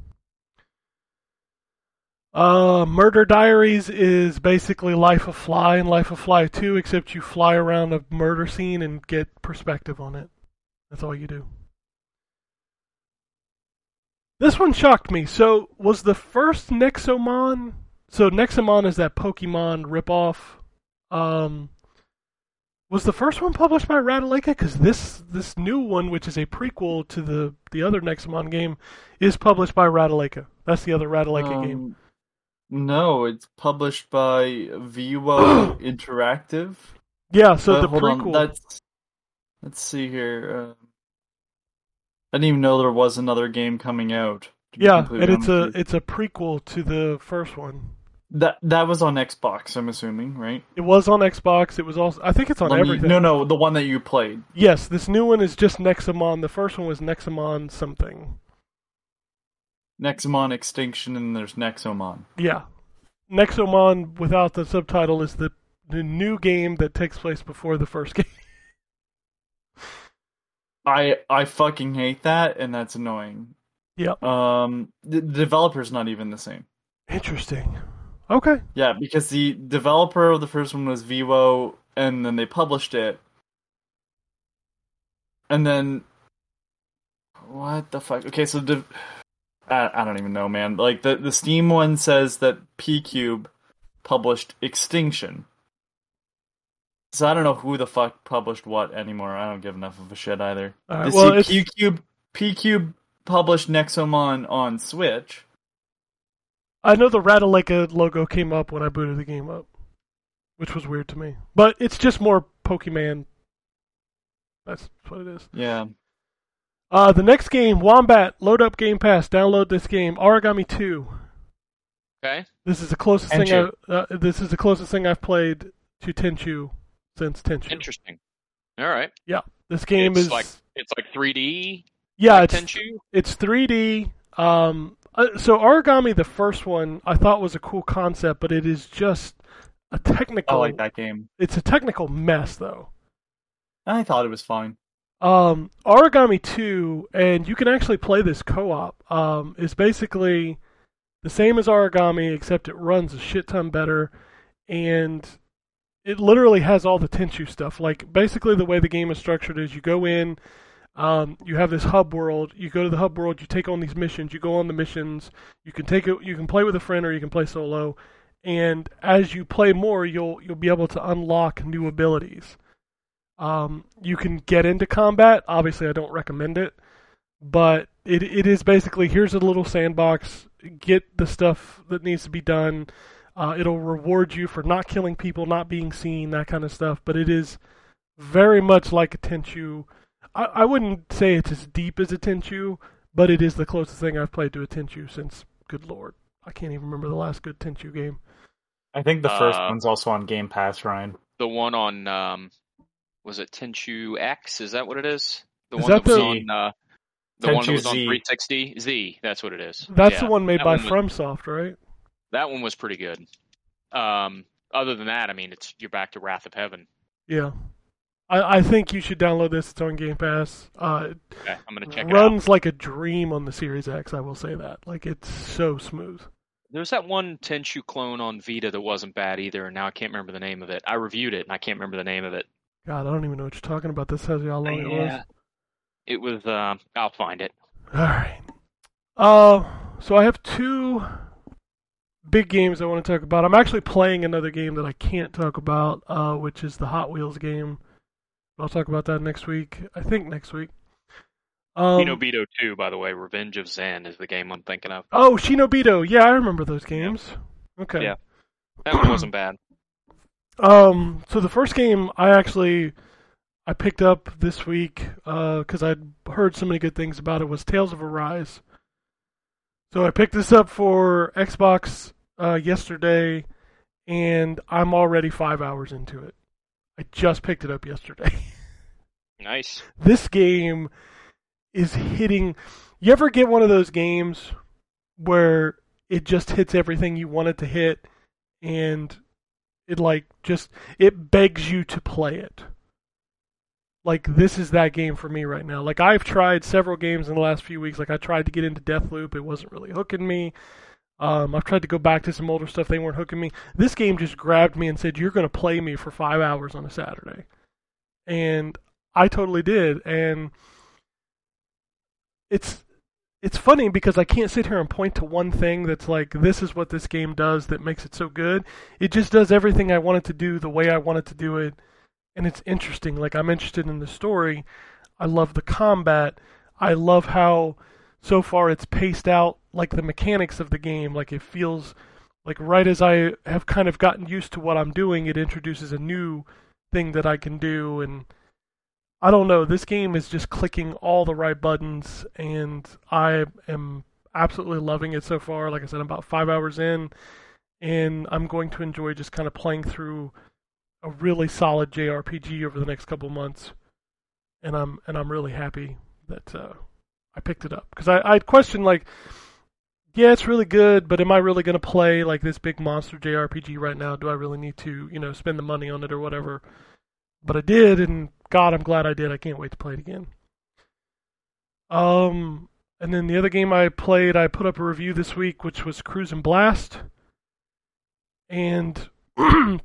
Uh, Murder Diaries is basically Life of Fly and Life of Fly 2, except you fly around a murder scene and get perspective on it. That's all you do. This one shocked me. So, was the first Nexomon so Nexomon is that Pokemon ripoff. Um, was the first one published by Ratalaika? Because this this new one, which is a prequel to the the other Nexomon game, is published by Ratalaika. That's the other game. Um, No, it's published by VEWO Interactive. Yeah, so Uh, the hold on, prequel. that's let's see here. Uh, I didn't even know there was another game coming out. yeah, and it's a honest with you. it's a prequel to the first one. That that was on Xbox. I'm assuming, right? It was on Xbox. It was also I think it's on Let me- everything. no, no, the one that you played. Yes, this new one is just Nexomon. The first one was Nexomon something. Nexomon Extinction, and there's Nexomon. Yeah. Nexomon without the subtitle is the, the new game that takes place before the first game. I I fucking hate that, and that's annoying. Yep. Um, the, the developer's not even the same. Interesting. Okay. Yeah, because the developer of the first one was VEWO, and then they published it, and then what the fuck? Okay, so the I, I don't even know, man. Like the the Steam one says that PQube published Extinction. So I don't know who the fuck published what anymore. I don't give enough of a shit either. Right, well, PQube P Cube published Nexomon on Switch. I know the Ratalaika logo came up when I booted the game up, which was weird to me. But it's just more Pokemon. That's what it is. Yeah. Uh, the next game, Wombat, load up Game Pass, download this game, Aragami 2. Okay. This is the closest thing I, Tenchu. uh, this is the closest thing I've played to Tenchu since Tenchu. Interesting. All right. Yeah, this game It's is like it's like 3D. yeah, like it's Tenchu. it's 3D. Um, uh, so Aragami, the first one, I thought was a cool concept, but it is just a technical. I like that game. It's a technical mess, though. I thought it was fine. Um, Aragami 2, and you can actually play this co-op. Um, is basically the same as Aragami, except it runs a shit ton better, and it literally has all the Tenchu stuff. Like basically, the way the game is structured is you go in, um, you have this hub world. You go to the hub world, you take on these missions. You go on the missions. You can take it. You can play with a friend, or you can play solo. And as you play more, you'll you'll be able to unlock new abilities. Um, you can get into combat. Obviously, I don't recommend it, but it it is basically here's a little sandbox. Get the stuff that needs to be done. Uh, it'll reward you for not killing people, not being seen, that kind of stuff. But it is very much like a Tenchu. I, I wouldn't say it's as deep as a Tenchu, but it is the closest thing I've played to a Tenchu since, good lord, I can't even remember the last good Tenchu game. I think the first Uh, one's also on Game Pass, Ryan. The one on um, was it Tenchu X? Is that what it is? The Is one that that was the- on uh, the one that Tenchu was on Z. 360 Z. That's what it is. That's Yeah, the one made that by one was- FromSoft, right? That one was pretty good. Um, other than that, I mean, it's you're back to Wrath of Heaven. Yeah. I, I think you should download this. It's on Game Pass. Uh, Okay, I'm gonna check it out. runs like a dream on the Series X. I will say that. Like it's so smooth. There's that one Tenchu clone on Vita that wasn't bad either, and now I can't remember the name of it. I reviewed it, and I can't remember the name of it. God, I don't even know what you're talking about. This tells you how long it was. It was. Uh, I'll find it. All right. Uh, so I have two big games I want to talk about. I'm actually playing another game that I can't talk about, uh, which is the Hot Wheels game. I'll talk about that next week. I think next week. Um, Shinobido 2, by the way, Revenge of Zen is the game I'm thinking of. oh, Shinobido. Yeah, I remember those games. Okay. Yeah. That one wasn't bad. Um, so the first game I actually I picked up this week because I'd heard so many good things about it was Tales of Arise. So I picked this up for Xbox uh, yesterday, and I'm already five hours into it. I just picked it up yesterday. Nice. this game is hitting. You ever get one of those games where it just hits everything you want it to hit, and it like just it begs you to play it. Like this is that game for me right now. Like I've tried several games in the last few weeks. Like I tried to get into Deathloop, it wasn't really hooking me. Um, I've tried to go back to some older stuff, they weren't hooking me. This game just grabbed me and said, "You're going to play me for five hours on a Saturday," and I totally did. And it's it's funny because I can't sit here and point to one thing that's like this is what this game does that makes it so good. It just does everything I wanted to do the way I wanted to do it, and it's interesting. Like I'm interested in the story. I love the combat. I love how so far it's paced out like the mechanics of the game. Like it feels like right as I have kind of gotten used to what I'm doing, it introduces a new thing that I can do and I don't know. This game is just clicking all the right buttons, and I am absolutely loving it so far. Like I said, I'm about five hours in, and I'm going to enjoy just kind of playing through a really solid JRPG over the next couple months. And I'm and I'm really happy that uh, I picked it up because I I'd questioned like, yeah, it's really good, but am I really going to play like this big monster JRPG right now? Do I really need to you know spend the money on it or whatever? But I did, and God, I'm glad I did. I can't wait to play it again. Um, and then the other game I played, I put up a review this week, which was Cruis'n Blast. And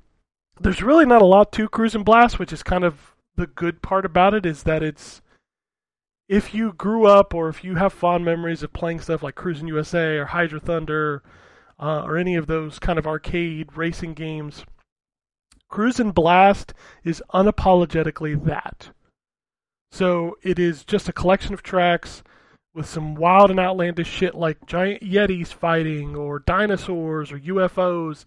there's really not a lot to Cruis'n Blast, which is kind of the good part about it, is that it's if you grew up or if you have fond memories of playing stuff like Cruis'n USA or Hydro Thunder uh, or any of those kind of arcade racing games, Cruis'n Blast is unapologetically that. So it is just a collection of tracks with some wild and outlandish shit like giant yetis fighting or dinosaurs or UFOs.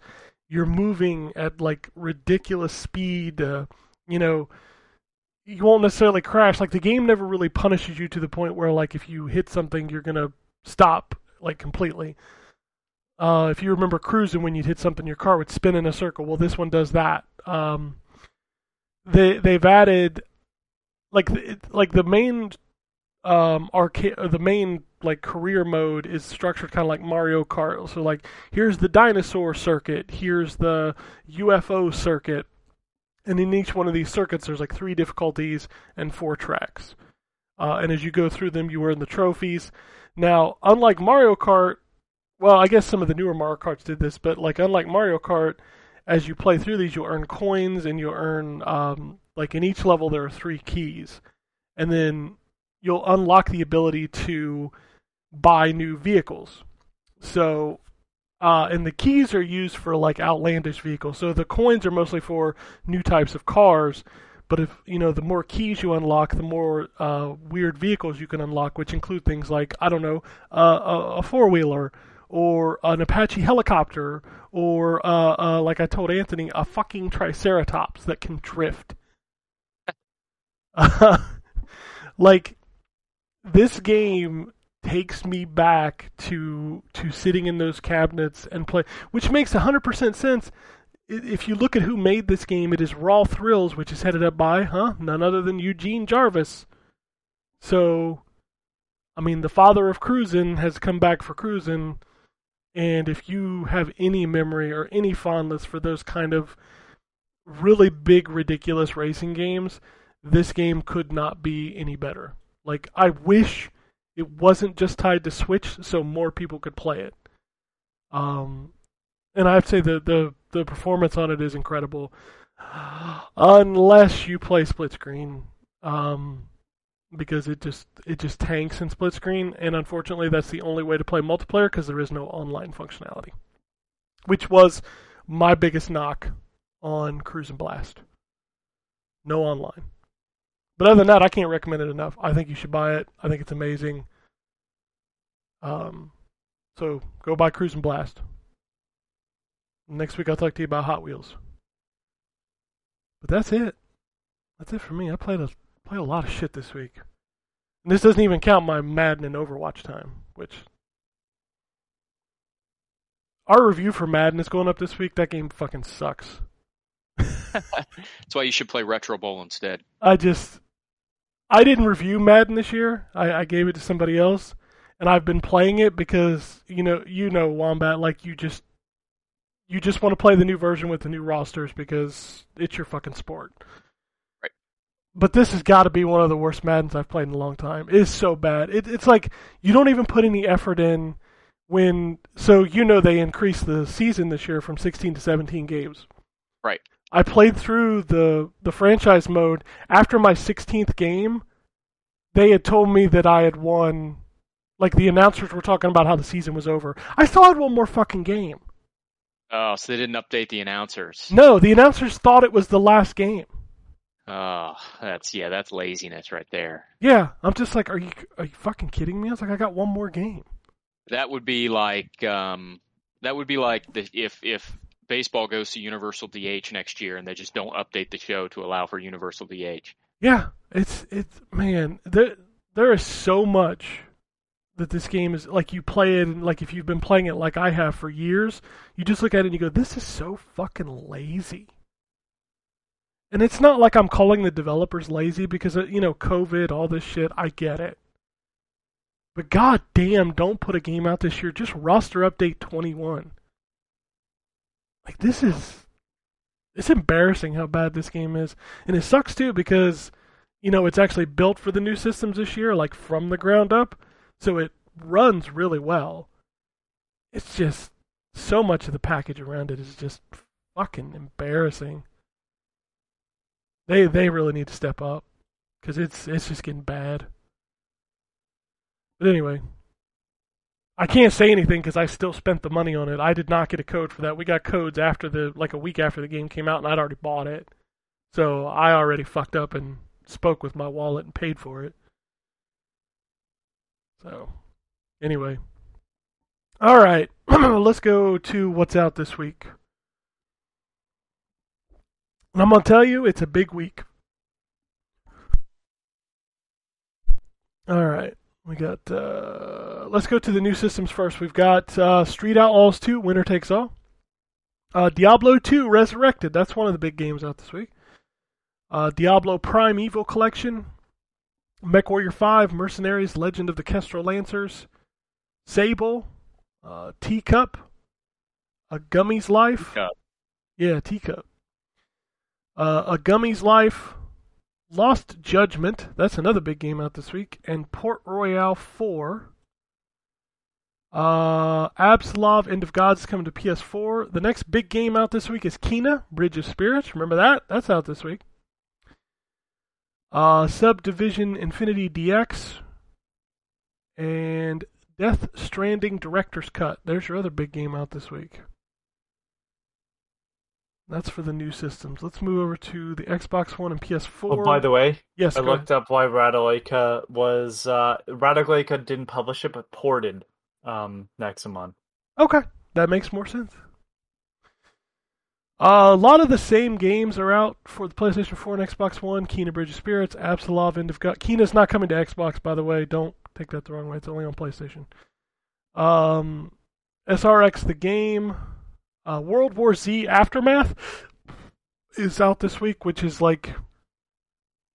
You're moving at like ridiculous speed. Uh, you know, you won't necessarily crash. Like the game never really punishes you to the point where like if you hit something, you're gonna stop like completely. Uh, if you remember cruising when you'd hit something, your car would spin in a circle. Well, this one does that. Um, they they've added like the, like the main um arcade the main like career mode is structured kind of like Mario Kart. So like here's the dinosaur circuit, here's the UFO circuit, and in each one of these circuits there's like three difficulties and four tracks. Uh, and as you go through them, you earn the trophies. Now, unlike Mario Kart, well, I guess some of the newer Mario Karts did this, but like unlike Mario Kart, as you play through these, you'll earn coins and you'll earn um, like in each level there are three keys, and then you'll unlock the ability to buy new vehicles. So, uh, and the keys are used for like outlandish vehicles. So the coins are mostly for new types of cars, But if you know, the more keys you unlock, the more uh, weird vehicles you can unlock, which include things like I don't know, uh, a, a four wheeler or an Apache helicopter, or uh, uh, like I told Anthony, a fucking Triceratops that can drift. like this game takes me back to to sitting in those cabinets and play, which makes 100% sense. If you look at who made this game, it is Raw Thrills, which is headed up by, huh, none other than Eugene Jarvis. So, I mean, the father of cruising has come back for cruising, and if you have any memory or any fondness for those kind of really big, ridiculous racing games, this game could not be any better. Like, I wish it wasn't just tied to Switch so more people could play it. Um, and I have to say the, the, the performance on it is incredible. Unless you play split screen. Um, because it just it just tanks in split screen, and unfortunately that's the only way to play multiplayer because there is no online functionality. Which was my biggest knock on Cruis'n Blast. No online. But other than that, I can't recommend it enough. I think you should buy it. I think it's amazing. Um, so go buy Cruis'n Blast. Next week I'll talk to you about Hot Wheels. But that's it. That's it for me. I played a played a lot of shit this week. And this doesn't even count my Madden and Overwatch time, which our review for Madden is going up this week. That game fucking sucks. That's why you should play Retro Bowl instead. I just I didn't review Madden this year. I, I gave it to somebody else, and I've been playing it because you know you know Wombat like you just you just want to play the new version with the new rosters because it's your fucking sport. Right. But this has got to be one of the worst Maddens I've played in a long time. It is so bad. It, it's like you don't even put any effort in when. So you know they increased the season this year from 16 to 17 games. Right. I played through the the franchise mode after my 16th game. They had told me that I had won. Like the announcers were talking about how the season was over. I still had one more fucking game. Oh, so they didn't update the announcers. No, the announcers thought it was the last game. Oh, that's yeah, that's laziness right there. Yeah, I'm just like, are you are you fucking kidding me? I was like, I got one more game. That would be like um, that would be like the, if if baseball goes to Universal DH next year and they just don't update the show to allow for Universal DH. Yeah, it's it's man, there there is so much that this game is like you play it and like if you've been playing it like I have for years, you just look at it and you go, This is so fucking lazy. And it's not like I'm calling the developers lazy because uh, you know, COVID, all this shit, I get it. But god damn, don't put a game out this year, just roster update twenty one. Like this is it's embarrassing how bad this game is. And it sucks too because you know, it's actually built for the new systems this year, like from the ground up. So it runs really well. It's just so much of the package around it is just fucking embarrassing. They they really need to step up because it's it's just getting bad. But anyway, I can't say anything because I still spent the money on it. I did not get a code for that. We got codes after the like a week after the game came out, and I'd already bought it. So I already fucked up and spoke with my wallet and paid for it. So, anyway. All right, let's go to what's out this week. And I'm to tell you, it's a big week. All right, we got, uh, let's go to the new systems first. We've got uh, Street Outlaws 2, Winner Takes All. Uh, Diablo 2 Resurrected, that's one of the big games out this week. Uh, Diablo Prime Evil Collection, Mech Warrior 5, Mercenaries, Legend of the Kestrel Lancers, Sable, uh, Teacup, A Gummy's Life. Teacup. Yeah, Teacup. Uh, a Gummy's Life, Lost Judgment. That's another big game out this week. And Port Royale 4. Uh, Apsulov End of Gods is coming to PS4. The next big game out this week is Kena Bridge of Spirits. Remember that? That's out this week. Uh, Subdivision Infinity DX. And Death Stranding Director's Cut. There's your other big game out this week. That's for the new systems. Let's move over to the Xbox One and PS4. Oh, by the way, yes, I looked up why Ratalaika was uh didn't publish it but ported um Nexomon. Okay, that makes more sense. Uh, a lot of the same games are out for the PlayStation 4 and Xbox One. Kena Bridge of Spirits, Apsulov, End of God. Kena's not coming to Xbox, by the way. Don't take that the wrong way. It's only on PlayStation. Um, SRX the game. Uh, World War Z Aftermath is out this week, which is like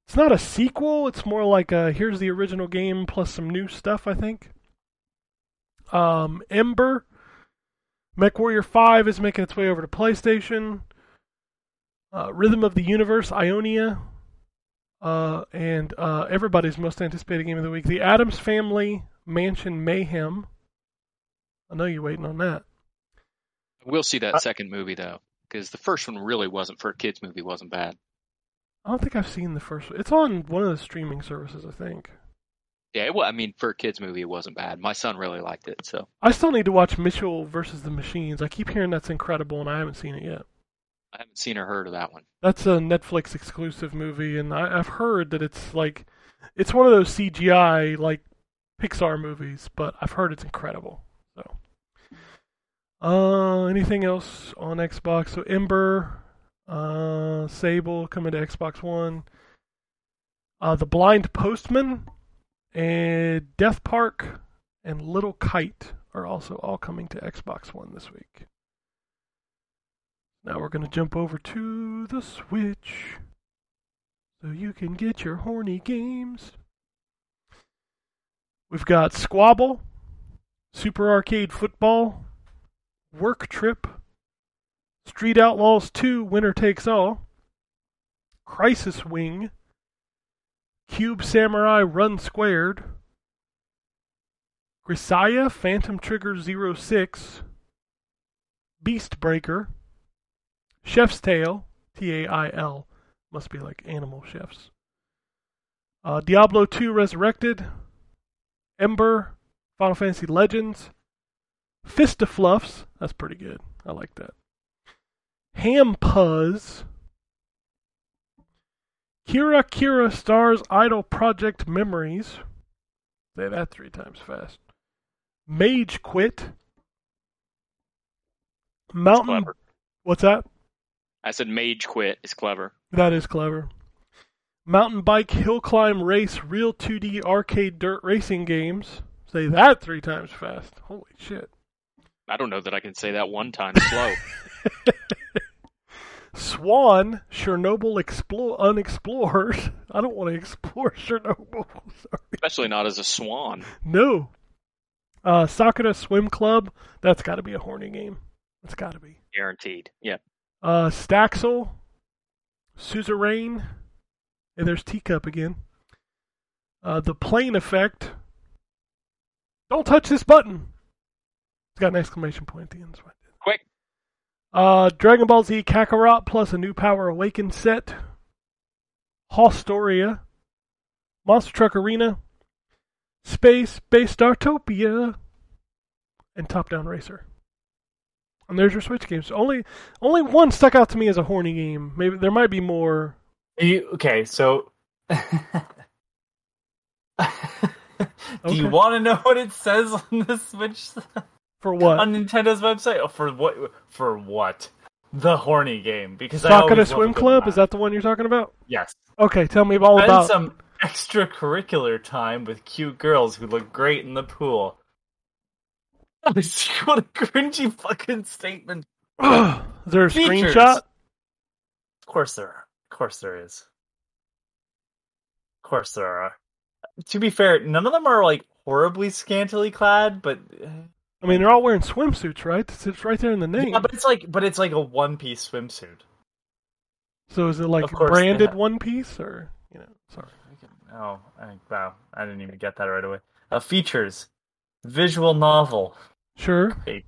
it's not a sequel. It's more like a here's the original game plus some new stuff. I think. Um, Ember. MechWarrior 5 is making its way over to PlayStation. Uh, Rhythm of the Universe, Ionia. Uh, and uh, everybody's most anticipated game of the week, The Addams Family Mansion Mayhem. I know you're waiting on that. We'll see that second movie though, because the first one really wasn't for a kids movie. wasn't bad. I don't think I've seen the first one. It's on one of the streaming services, I think. Yeah, it, I mean, for a kids movie, it wasn't bad. My son really liked it, so I still need to watch Mitchell versus the Machines. I keep hearing that's incredible, and I haven't seen it yet. I haven't seen or heard of that one. That's a Netflix exclusive movie, and I, I've heard that it's like, it's one of those CGI like Pixar movies, but I've heard it's incredible. So, uh, anything else on Xbox? So Ember, uh, Sable coming to Xbox One. Uh, the Blind Postman, and Death Park, and Little Kite are also all coming to Xbox One this week. Now we're going to jump over to the Switch so you can get your horny games. We've got Squabble, Super Arcade Football, Work Trip, Street Outlaws 2 Winner Takes All, Crisis Wing, Cube Samurai Run Squared, Grisaia Phantom Trigger 06, Beast Breaker, Chef's Tail, T A I L, must be like animal chefs. Uh, Diablo 2 Resurrected, Ember, Final Fantasy Legends, Fist of Fluffs, that's pretty good. I like that. Ham Puzz, Kira Kira Stars Idol Project Memories. Say that three times fast. Mage Quit. Mountain. What's that? I said Mage Quit is clever. That is clever. Mountain bike hill climb race real 2D arcade dirt racing games. Say that three times fast. Holy shit. I don't know that I can say that one time slow. Swan Chernobyl explore unexplored. I don't want to explore Chernobyl. Sorry. Especially not as a swan. No. Uh, Sakura Swim Club. That's got to be a horny game. That's got to be. Guaranteed. Yeah. Uh, Staxel, Suzerain, and there's Teacup again. Uh, the Plane Effect. Don't touch this button. It's got an exclamation point at the end. so I did. Quick. Uh, Dragon Ball Z Kakarot plus a new Power Awakened set. Hostoria. Monster Truck Arena. Space Base Startopia. And Top Down Racer. And there's your Switch games. Only only one stuck out to me as a horny game. Maybe there might be more. You, okay, so do Okay. you want to know what it says on the Switch For what? on Nintendo's website? Oh, for what? For what? The horny game because I Sakura love a Swim Club? Is that the one you're talking about? yes? Okay, tell me about all Spend about. some extracurricular time with cute girls who look great in the pool. what a cringy fucking statement. Is there a Features. screenshot? Of course there are. Of course there is. Of course there are. To be fair, none of them are like horribly scantily clad, but eh. I mean, they're all wearing swimsuits, right? It's, right there in the name. yeah, but it's like but it's like a one piece swimsuit. so is it like Of course they branded one piece or you know? Sorry. Oh, I, wow! I didn't even get that right away. Uh, features: visual novel, Sure. Fate.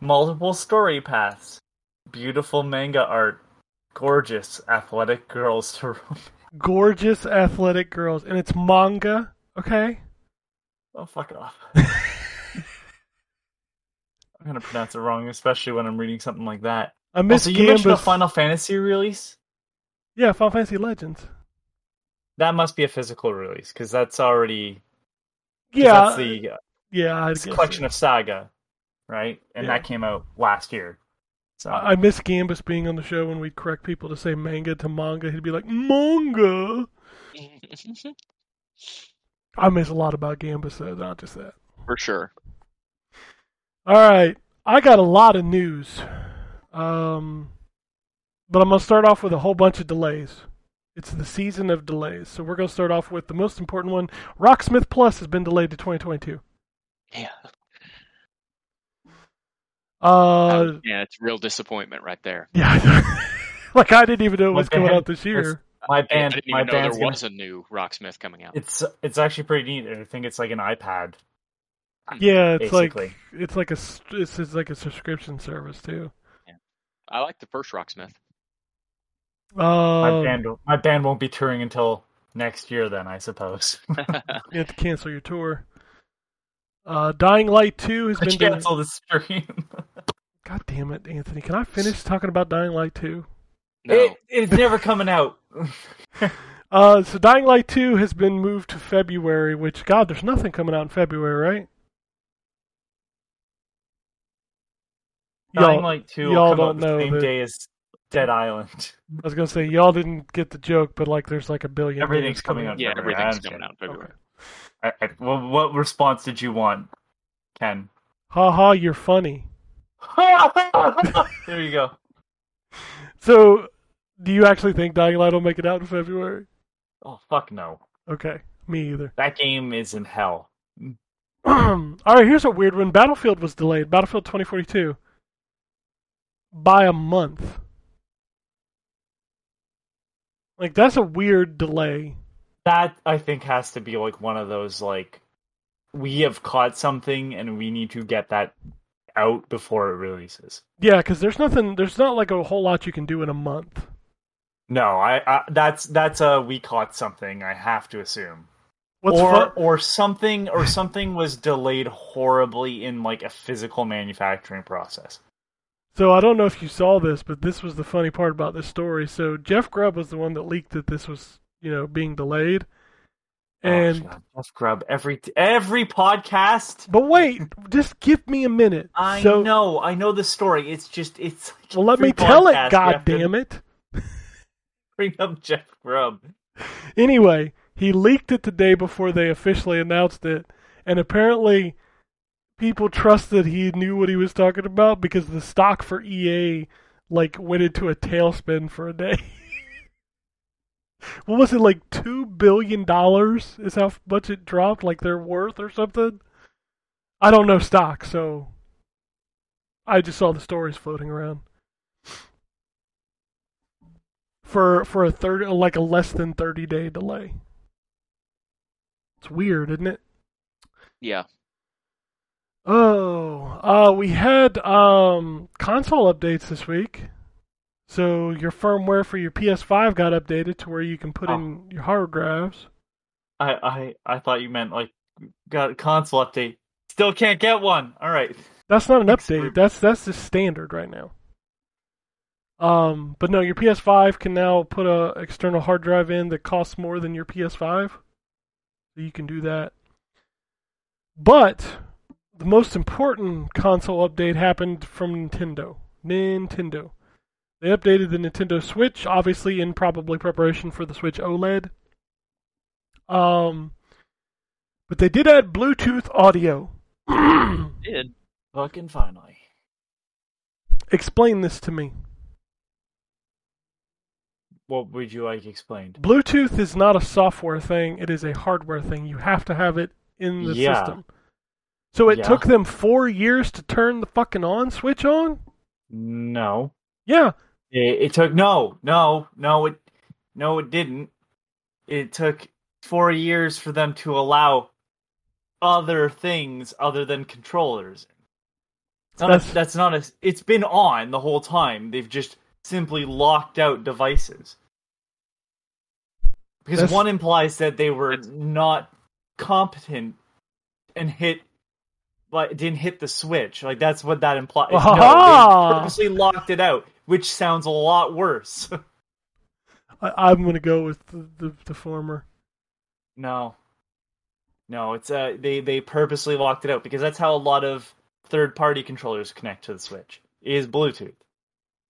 multiple story paths, beautiful manga art, gorgeous athletic girls to romance. Gorgeous athletic girls, and it's manga. Okay. Oh, fuck it off. I'm gonna pronounce it wrong, especially when I'm reading something like that. I miss Also, you mentioned a Final Fantasy release. Yeah, Final Fantasy Legends. That must be a physical release because that's already. Yeah, That's the uh, yeah. I it's a collection so. of Saga, right? And Yeah. that came out last year. So I I miss Gambus being on the show when we'd correct people to say manga to manga. He'd be like manga. I miss a lot about Gambus though, not just that. For sure. All right, I got a lot of news, um, but I'm gonna start off with a whole bunch of delays. It's the season of delays, so we're gonna start off with the most important one. Rocksmith Plus has been delayed to 2022. Yeah. Uh, yeah, it's real disappointment right there. yeah, like I didn't even know it was coming out this year. my I band, didn't my even know band's there gonna, was a new Rocksmith coming out. it's it's actually pretty neat. I think it's like an iPad. Yeah, it's basically. like it's like a s- it's, it's like a subscription service too. I like the first Rocksmith. My Uh, band, my band won't be touring until next year. Then I suppose. you have to cancel your tour. Uh, Dying Light 2 has I been delayed. cancel the stream. God damn it, Anthony! Can I finish talking about Dying Light 2? No. It, it's never coming out. Uh, so Dying Light 2 has been moved to February, which God, there's nothing coming out in February, right? Dying Y'all, Light Two y'all will come don't out the same that- day as Dead Island. I was gonna say y'all didn't get the joke, but like there's like a billion. Everything's coming out. yeah, February, I everything's coming out February. Okay. I, I, well, what response did you want, Ken? Ha ha, you're funny. there you go. So, do you actually think Dying Light will make it out in February? Oh fuck no! Okay, me either. That game is in hell. All right, here's a weird one. Battlefield was delayed. Battlefield 2042 by a month. Like that's a weird delay. That I think has to be like one of those like we have caught something and we need to get that out before it releases. Yeah, because there's nothing. There's not like a whole lot you can do in a month. No, I, I that's that's a we caught something. I have to assume. What's or fun? or something or something was delayed horribly in like a physical manufacturing process. So I don't know if you saw this, but this was the funny part about this story. So Jeff Grubb was the one that leaked that this was, you know, being delayed. Oh, and oh, God, Jeff Grubb every every podcast. but wait, just give me a minute. I so, know, I know the story. It's just it's. Like Well, let me tell it. God damn it. Bring up Jeff Grubb. Anyway, he leaked it the day before they officially announced it, and apparently people trusted he knew what he was talking about because the stock for EA like went into a tailspin for a day. what was it like 2 billion dollars is how much it dropped like their worth or something? I don't know stock, so I just saw the stories floating around. For for a third like a less than 30 day delay. It's weird, isn't it? Yeah. Oh, uh, we had um, console updates this week. So your firmware for your PS5 got updated to where you can put Oh. in your hard drives. I I I thought you meant like got a console update. Still can't get one. All right. That's not an update. That's that's the standard right now. Um, but no, your PS5 can now put a external hard drive in that costs more than your PS5. So you can do that. But the most important console update happened from Nintendo. Nintendo. They updated the Nintendo Switch, obviously in probably preparation for the Switch OLED. Um, but they did add Bluetooth audio. Did. Fucking finally. Explain this to me. What would you like explained? Bluetooth is not a software thing, it is a hardware thing. You have to have it in the Yeah. system. So it Yeah. took them four years to turn the fucking on switch on? No. Yeah. It, it took no, no, no. It no, it didn't. It took four years for them to allow other things other than controllers. It's not a- That's- that's not a. It's been on the whole time. They've just simply locked out devices because That's- one implies that they were not competent and hit but it didn't hit the switch. Like that's what that implies. Aha! No, they purposely locked it out, which sounds a lot worse. I, I'm gonna go with the, the, the former. no, no, it's uh they they purposely locked it out because that's how a lot of third party controllers connect to the Switch is Bluetooth.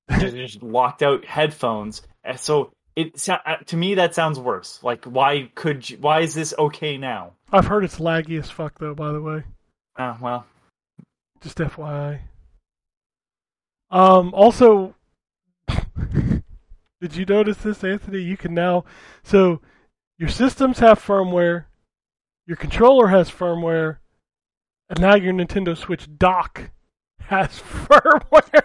they just locked out headphones, and so it uh, to me that sounds worse. Like why could you, why is this okay now? I've heard it's laggy as fuck though. By the way, Uh, well, just FYI. Um. Also, did you notice this, Anthony? You can now so your systems have firmware, your controller has firmware, and now your Nintendo Switch dock has firmware.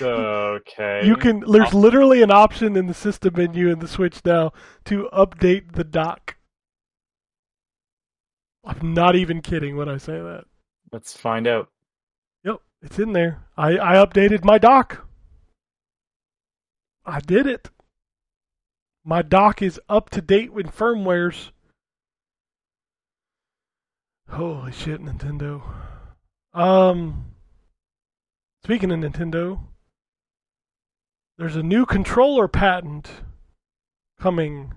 okay. You can. There's literally an option in the system menu in the Switch now to update the dock. I'm not even kidding when I say that. Let's find out. Yep, it's in there. I I updated my dock. I did it. My dock is up to date with firmwares. Holy shit, Nintendo. Um speaking of Nintendo, there's a new controller patent coming.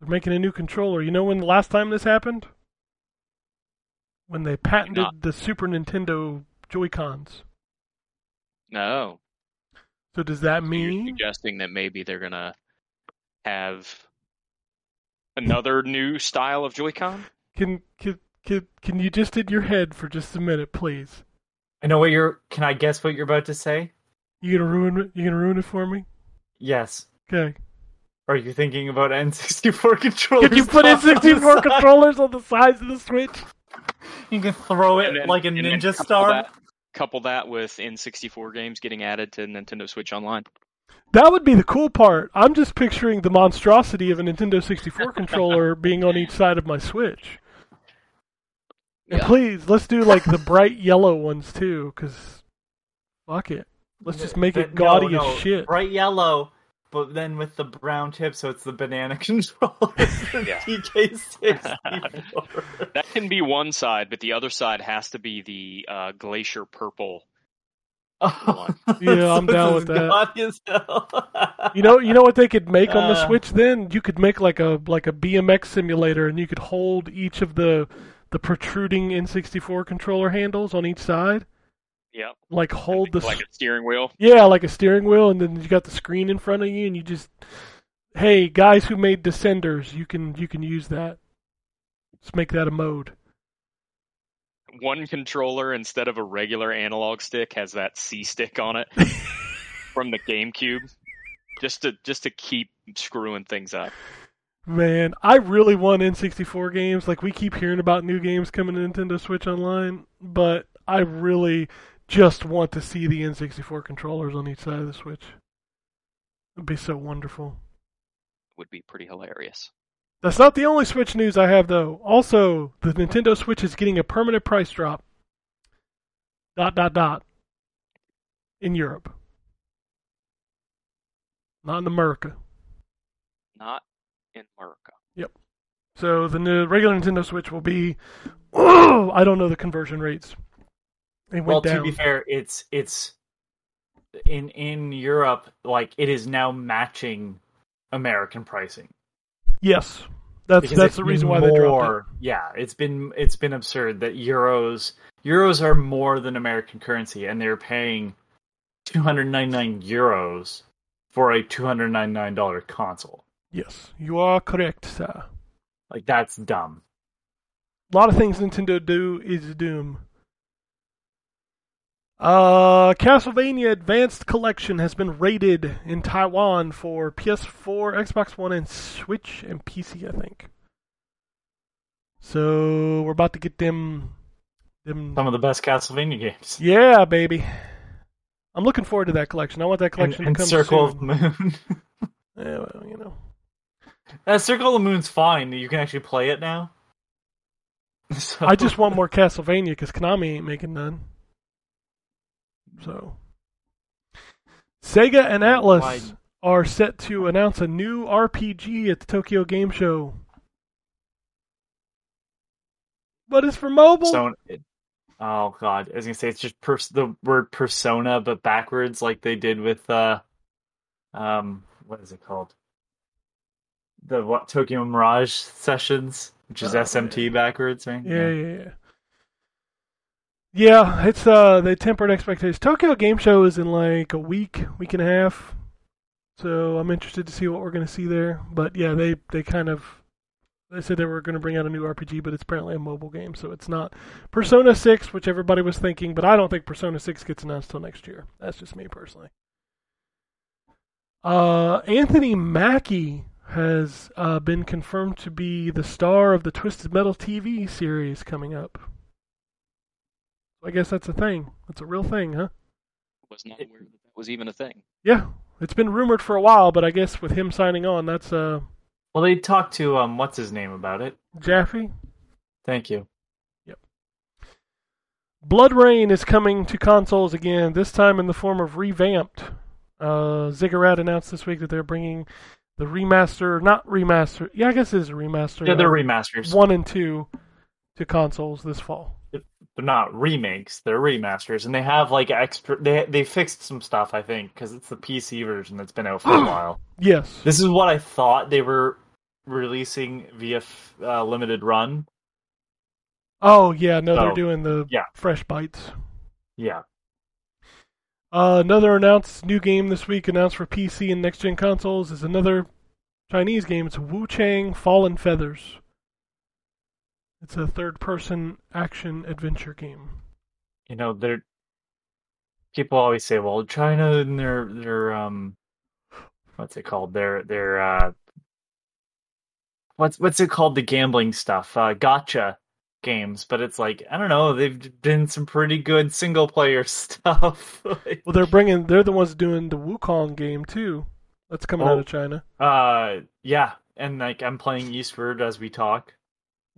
They're making a new controller. You know when the last time this happened? When they patented Not. the Super Nintendo Joy-Cons. No. So does that So You're mean suggesting that maybe they're gonna have another new style of Joy-Con? can can can, can you just in your head for just a minute, please? I know what you're. Can I guess what you're about to say? You gonna ruin it? You gonna ruin it for me? Yes. Okay. Are you thinking about N64 controllers? Can you put in on the 64 controllers on the sides of the Switch? You can throw it then- like a ninja couple star. That, couple that with N64 games getting added to Nintendo Switch Online. That would be the cool part. I'm just picturing the monstrosity of a Nintendo 64 controller being on each side of my Switch. And Yeah. please, let's do like the bright yellow ones too, because fuck it. Let's just make it But no, gaudy no, as shit. Bright yellow, but then with the brown tip, so it's the banana controller. Yeah. DK64. That can be one side, but the other side has to be the uh, glacier purple. Oh, Yeah, I'm so down with that. gaudy as hell. You know, you know what they could make on the Uh. Switch. Then you could make like a like a BMX simulator, and you could hold each of the the protruding N64 controller handles on each side. Yep. Like hold the like a steering wheel. yeah, like a steering wheel, and then you got the screen in front of you, and you just hey guys who made Descenders, you can you can use that. Let's make that a mode. One controller instead of a regular analog stick has that C stick on it from the GameCube, just to just to keep screwing things up. Man, I really want N64 games. Like we keep hearing about new games coming to Nintendo Switch Online, but I really just want to see the N64 controllers on each side of the Switch. It'd be so wonderful. Would be pretty hilarious. That's not the only Switch news I have though. Also, the Nintendo Switch is getting a permanent price drop. Dot dot dot. In Europe. Not in America. Not in America. Yep. So the new regular Nintendo Switch will be Oh, I don't know the conversion rates. They well, went to be fair, it's it's in in Europe, like it is now matching American pricing. Yes, that's Because that's the reason why they dropped more- Yeah, it's been it's been absurd that euros euros are more than American currency, and they're paying two hundred ninety nine euros for a two hundred ninety nine dollar console. Yes, you are correct, sir. Like that's dumb. A lot of things Nintendo do is doom. Uh, Castlevania Advance Collection has been rated in Taiwan for PS4, Xbox One, and Switch and PC. I think. So we're about to get them, them. Some of the best Castlevania games. Yeah, baby. I'm looking forward to that collection. I want that collection and to come Circle soon. of the Moon. Yeah, well, you know. that Circle of the Moon's fine. You can actually play it now. So- I just want more Castlevania because Konami ain't making none. So, Sega and Atlus are set to announce a new RPG at the Tokyo Game Show. but it's for mobile. Persona. Oh god, I was gonna say it's just pers- the word persona, but backwards, like they did with uh, um, what is it called? The what Tokyo Mirage sessions, which is Oh, SMT backwards, right? Yeah, yeah, yeah. Yeah, it's uh they tempered expectations. Tokyo Game Show is in like a week, week and a half. So I'm interested to see what we're gonna see there. But yeah, they they kind of they said they were gonna bring out a new RPG, but it's apparently a mobile game, so it's not Persona six, which everybody was thinking, but I don't think Persona six gets announced till next year. That's just me personally. Uh Anthony Mackie has uh, been confirmed to be the star of the Twisted Metal TV series coming up. I guess that's a thing. That's a real thing, huh? Was not aware that that was even a thing. Yeah, it's been rumored for a while, but I guess with him signing on, that's uh Well, they talked to um, what's his name about it. Jaffe. Thank you. Yep. BloodRayne is coming to consoles again, this time in the form of revamped. Uh, Ziggurat announced this week that they're bringing the remaster, not remaster. Yeah, I guess it is a remaster. Yeah, they're of remasters. one and two to consoles this fall. They're not remakes. They're remasters, and they have like extra. They they fixed some stuff, I think, because it's the PC version that's been out for a while. Yes. This is what I thought they were releasing via uh, limited run. Oh yeah, no, they're doing the yeah. fresh bites. Yeah, Uh, another announced new game this week announced for PC and next gen consoles is another Chinese game. It's Wuchang Fallen Feathers. It's a third person action adventure game. you know, they're people always say, "Well, China and their their um, what's it called? Their their uh, what's what's it called? The gambling stuff, uh, gacha games." But it's like I don't know. They've been some pretty good single player stuff. Like, Well, they're bringing. They're the ones doing the Wukong game too. That's coming out Oh. of China. uh, yeah, and like I'm playing Eastward as we talk,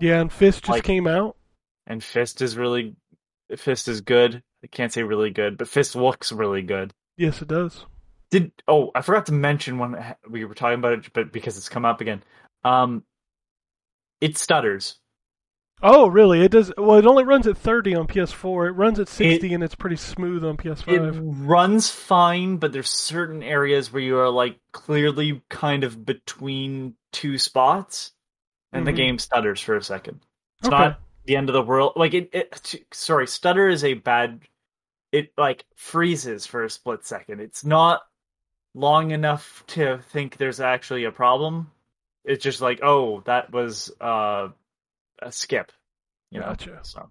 Yeah, and Fist just Like- came out. and Fist is really Fist is good. I can't say really good, but Fist looks really good. Yes, it does. Did oh I forgot to mention when we were talking about it, but because it's come up again, um, it stutters. Oh, really? It does. Well, it only runs at 30 on PS4. It runs at 60, and it's pretty smooth on PS5. It runs fine, but there's certain areas where you are like clearly kind of between two spots, and Mhm. the game stutters for a second. It's Okay. not the end of the world. Like it, it. Sorry, stutter is a bad. It like freezes for a split second. It's not long enough to think there's actually a problem. It's just like, oh, that was uh, a skip. You know. Gotcha. So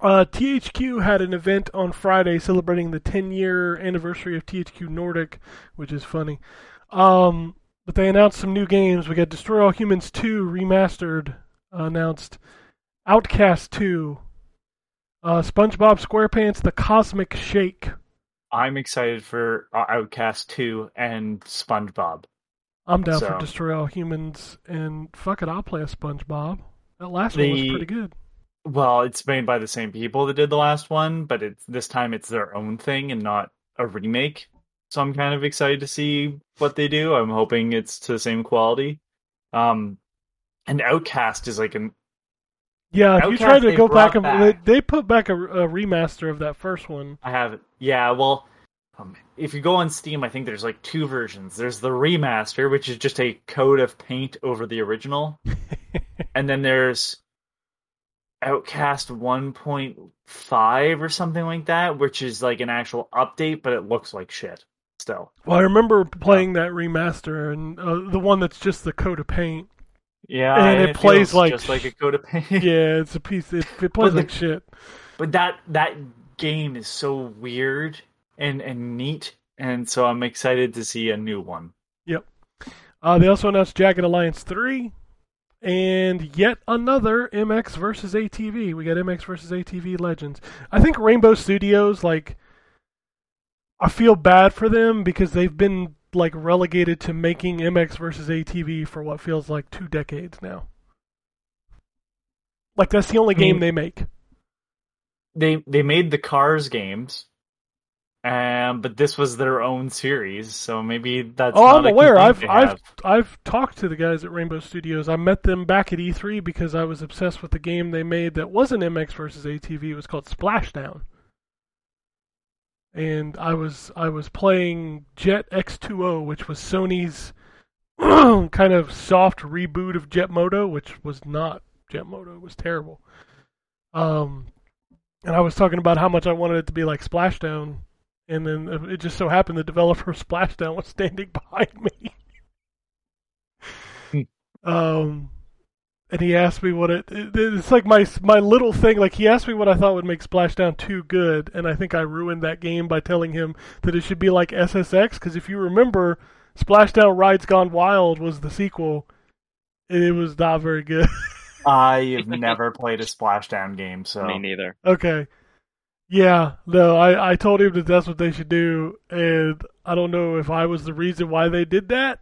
Uh, THQ had an event on Friday celebrating the 10 year anniversary of THQ Nordic, which is funny. Um, but they announced some new games. We got Destroy All Humans 2 remastered, uh, announced Outcast 2, uh, SpongeBob SquarePants The Cosmic Shake. I'm excited for uh, Outcast Two and SpongeBob. I'm down for Destroy All Humans, and fuck it, I'll play a SpongeBob. That last one was pretty good. Well, it's made by the same people that did the last one, but it's this time it's their own thing and not a remake. So I'm kind of excited to see what they do. I'm hoping it's to the same quality. Um, and Outcast is like an Yeah, if you try to go back and back. They, they put back a, a remaster of that first one. I have it. yeah. Well, um, if you go on Steam, I think there's like two versions. There's the remaster, which is just a coat of paint over the original, and then there's Outcast 1.5 or something like that, which is like an actual update, but it looks like shit still. Well, I remember playing that remaster and uh, the one that's just the coat of paint. Yeah, And it plays feels like just like a coat of paint. Yeah, it's a piece. It, it plays the- like shit. But that that game is so weird and and neat, and so I'm excited to see a new one. Yep. Uh, they also announced Jagged Alliance 3 and yet another MX versus ATV. We got MX versus ATV Legends. I think Rainbow Studios, like, I feel bad for them because they've been, like, relegated to making MX versus ATV for what feels like two decades now. Like, that's the only I mean- game they make. They they made the Cars games, Um, but this was their own series, so maybe that's. Oh, I'm aware. I've I've have. I've talked to the guys at Rainbow Studios. I met them back at E3 because I was obsessed with the game they made that wasn't MX versus ATV. It was called Splashdown. And I was I was playing Jet X2O, which was Sony's kind of soft reboot of Jet Moto, which was not Jet Moto. It was terrible. Um, and I was talking about how much I wanted it to be like Splashdown, and then it just so happened the developer of Splashdown was standing behind me. um, and he asked me what it, it. It's like my my little thing. Like he asked me what I thought would make Splashdown too good, and I think I ruined that game by telling him that it should be like SSX. Because if you remember, Splashdown Rides Gone Wild was the sequel. and It was not very good. I have never played a splashdown game, so Me neither. Okay. Yeah, no, I, I told him that that's what they should do, and I don't know if I was the reason why they did that,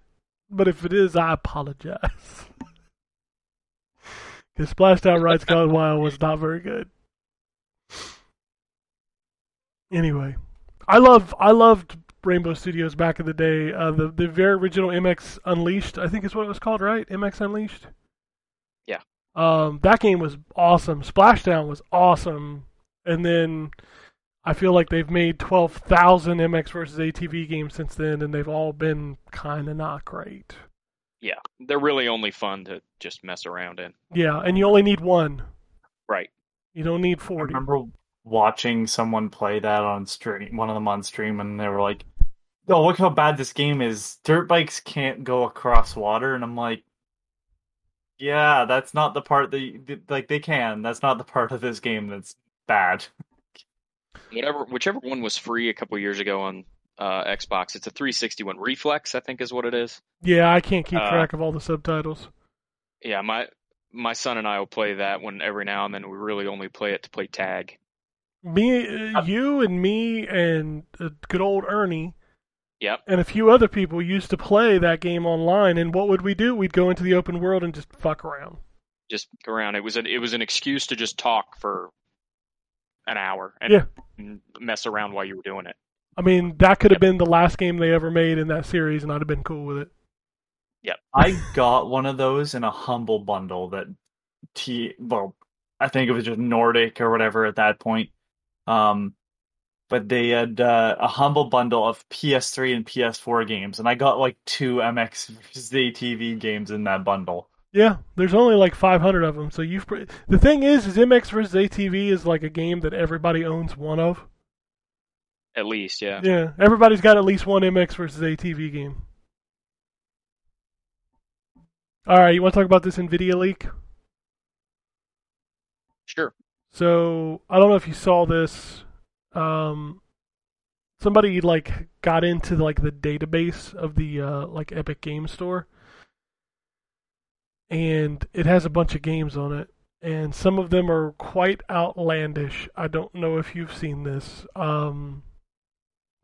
but if it is, I apologize. Because Splashdown Rides Gone Wild was not very good. Anyway, I love I loved Rainbow Studios back in the day. Uh, the the very original MX Unleashed, I think is what it was called, right? MX Unleashed. Yeah. Um, that game was awesome. Splashdown was awesome, and then I feel like they've made twelve thousand MX versus ATV games since then, and they've all been kind of not great. Yeah, they're really only fun to just mess around in. Yeah, and you only need one. Right. You don't need I forty. remember watching someone play that on stream, one of them on stream, and they were like, "Oh, look how bad this game is! Dirt bikes can't go across water." And I'm like, "Yeah, that's not the part that you, like they can. That's not the part of this game that's bad." Whatever, whichever one was free a couple years ago on uh, Xbox, it's a 360 one. Reflex, I think, is what it is. Yeah, I can't keep Uh, track of all the subtitles. Yeah, my my son and I will play that one every now and then. We really only play it to play tag. Me, uh, you, and me, and uh, good old Ernie, Yep. and a few other people used to play that game online. And what would we do? We'd go into the open world and just fuck around. Just around. It was an it was an excuse to just talk for an hour and, Yeah. and mess around while you were doing it. I mean, that could have been the last game they ever made in that series, and I'd have been cool with it. Yeah. I got one of those in a humble bundle that T well, I think it was just Nordic or whatever at that point. Um but they had uh, a humble bundle of PS3 and PS4 games, and I got like two MX versus ATV games in that bundle. Yeah, there's only like 500 of them. So you've pr- the thing is, is MX versus ATV is like a game that everybody owns one of. At least, yeah. Yeah, everybody's got at least one MX versus ATV game. All right, you want to talk about this Nvidia leak? Sure. So I don't know if you saw this. Um, somebody like got into like the database of the uh, like Epic Game Store, and it has a bunch of games on it, and some of them are quite outlandish. I don't know if you've seen this. Um,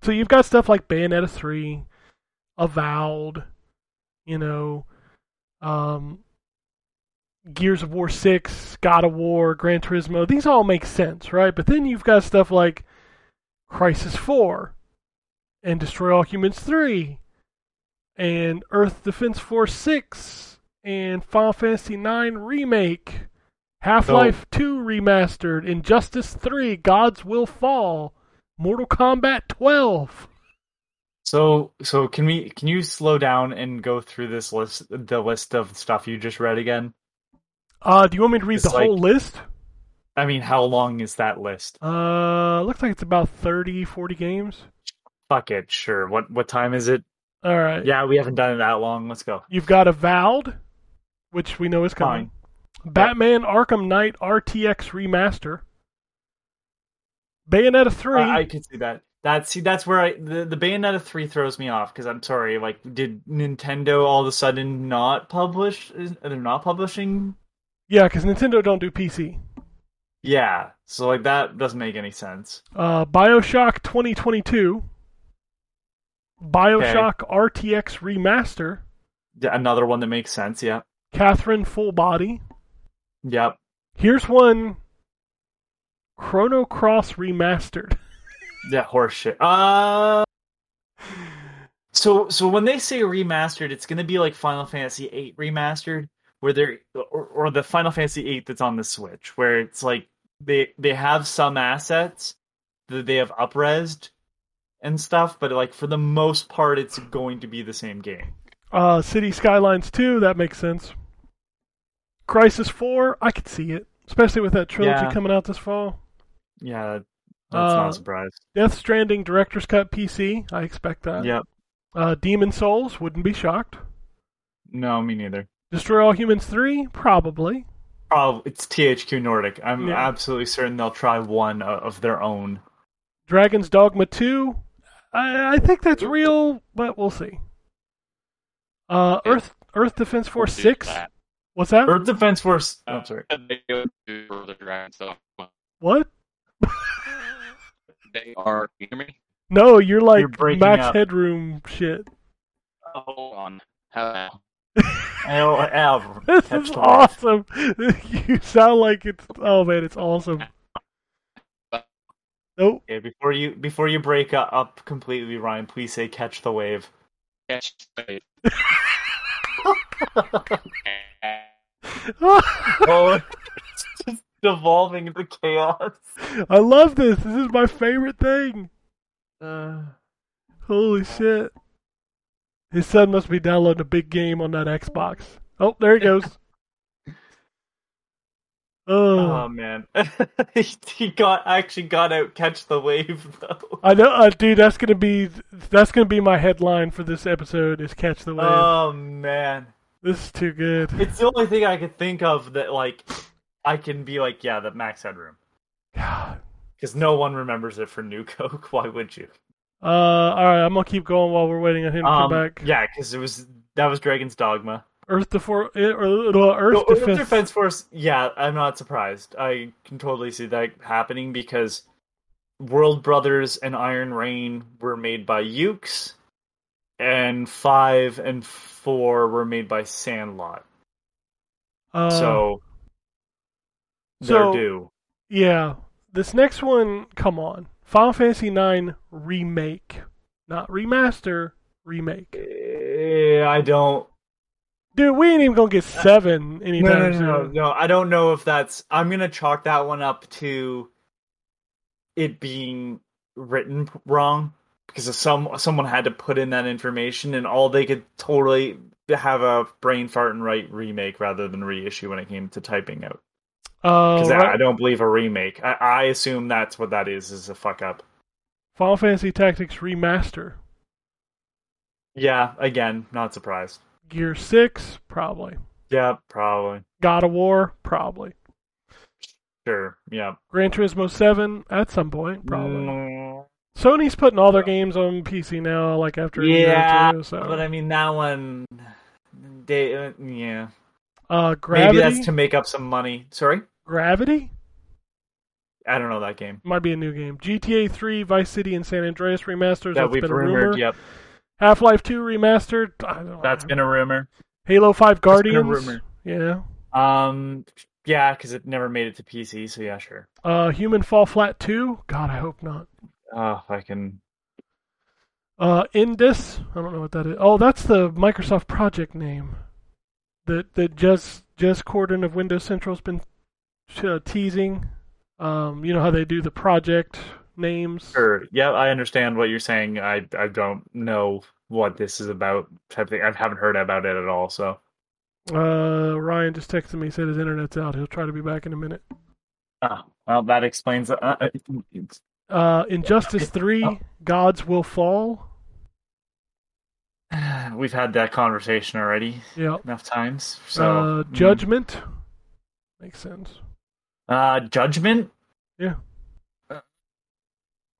so you've got stuff like Bayonetta three, Avowed, you know, um, Gears of War 6, God of War, Gran Turismo, these all make sense, right? But then you've got stuff like Crysis 4 and Destroy All Humans 3 and Earth Defense Force 6 and Final Fantasy 9 Remake, Half-Life 2 Remastered, Injustice 3, Gods Will Fall, Mortal Kombat 12. So so can we can you slow down and go through this list the list of stuff you just read again? Uh, do you want me to read It's the whole list? I mean, how long is that list? Uh, looks like it's about 30, 40 games. Fuck it, sure. What what time is it? All right. Yeah, we haven't done it that long. Let's go. You've got Avowed, which we know is coming. Batman Arkham Knight RTX Remaster. Bayonetta 3. I, I could see that. That see that's where I the, the Bayonetta three throws me off because I'm sorry. Like, did Nintendo all of a sudden not publish? They're not publishing. yeah, because Nintendo don't do PC. Yeah, so like that doesn't make any sense. Uh, Bioshock 2022. Bioshock RTX Remaster. Yeah, Another one that makes sense. Yeah. Catherine Full Body. Yep. Here's one Chrono Cross Remastered. Yeah, horseshit. Uh so so when they say remastered, it's gonna be like Final Fantasy VIII remastered, where they're or, or the Final Fantasy VIII that's on the Switch, where it's like they they have some assets that they have upresed and stuff, but like for the most part, it's going to be the same game. Uh, City Skylines 2, that makes sense. Crysis 4, I could see it, especially with that trilogy Yeah. coming out this fall. Yeah, that's Uh, not a surprise. Death Stranding Director's Cut PC, I expect that. Yep. Uh, Demon's Souls, wouldn't be shocked. No, me neither. Destroy All Humans 3, probably. Oh, it's THQ Nordic. I'm Yeah. absolutely certain they'll try one of their own. Dragon's Dogma 2, I, I think that's real, but we'll see. Uh, Yeah. Earth Earth Defense Force We'll 6, that. what's that? Earth Defense Force. Oh, sorry. They go to the dragon stuff. What? They are. You hear me? No, you're like You're Max up. Headroom shit. Hold on. How? L- L- This is the- awesome. you sound like it's. Oh man, it's awesome. Nope. Okay, before you before you break u- up completely, Ryan, please say "catch the wave." Catch the- wave. oh, it's just devolving into chaos. I love this. This is my favorite thing. Uh, Holy shit. His son must be downloading a big game on that Xbox. Oh, there he goes. oh Oh, man, he, got actually got out. Catch the wave though. I know, uh, dude. That's gonna be that's gonna be my headline for this episode. Is catch the wave. Oh man, this is too good. it's the only thing I could think of that like I can be like, yeah, the Max Headroom, God. because no one remembers it for New Coke. Why would you? Uh, all right. I'm gonna keep going while we're waiting on him to Um, come back. yeah, because it was that was Dragon's Dogma. Earth Defor- eh, or, or Earth Earth Defense. Defense Force, yeah, I'm not surprised. I can totally see that happening because World Brothers and Iron Rain were made by Yuke's, and five and four were made by Sandlot. Uh, so so- they're due. yeah, this next one. Come on, Final Fantasy IX remake, not remaster. Remake, Eh, I don't. dude. We ain't even gonna get seven anytime no, no, no, soon. no. I don't know if that's. I'm gonna chalk that one up to it being written wrong because some someone had to put in that information, and all they could totally have a brain fart and write remake rather than reissue when it came to typing out. Uh, Because right- I don't believe a remake. I, I assume that's what that is. Is a fuck up. Final Fantasy Tactics remaster. Yeah. Again, not surprised. Gear Six, probably. Yeah, probably. God of War, probably. Sure. Yeah. Gran Turismo Seven at some point, probably. Mm, Sony's putting all their games on PC now, like after Yeah, or two. So, but I mean that one. They, uh, yeah. Uh, Gravity, Maybe that's to make up some money. Sorry, Gravity I don't know that game might be a new game. GTA 3, Vice City, and San Andreas remasters. that that's we've been a rumored. rumor. Yep, Half Life 2 remastered. I don't that's know. been a rumor. Halo 5 That's been a Guardians. rumor. Yeah. Um, yeah, because it never made it to PC. So yeah, sure. Uh, Human Fall Flat 2. God, I hope not. Oh, if I can. Uh, Indus. I don't know what that is. Oh, that's the Microsoft project name. That that Jez Jez Corden of Windows Central's been uh, teasing. Um, you know how they do the project names. Sure. Yeah, I understand what you're saying. I I don't know what this is about. Type thing. I haven't heard about it at all. So. Uh, Ryan just texted me. Said his internet's out. He'll try to be back in a minute. Oh, well, that explains. Uh, uh, Uh, Injustice Three. Gods will fall. we've had that conversation already Yeah. enough times. So uh, mm. Judgment. Makes sense. Uh, Judgment. Yeah.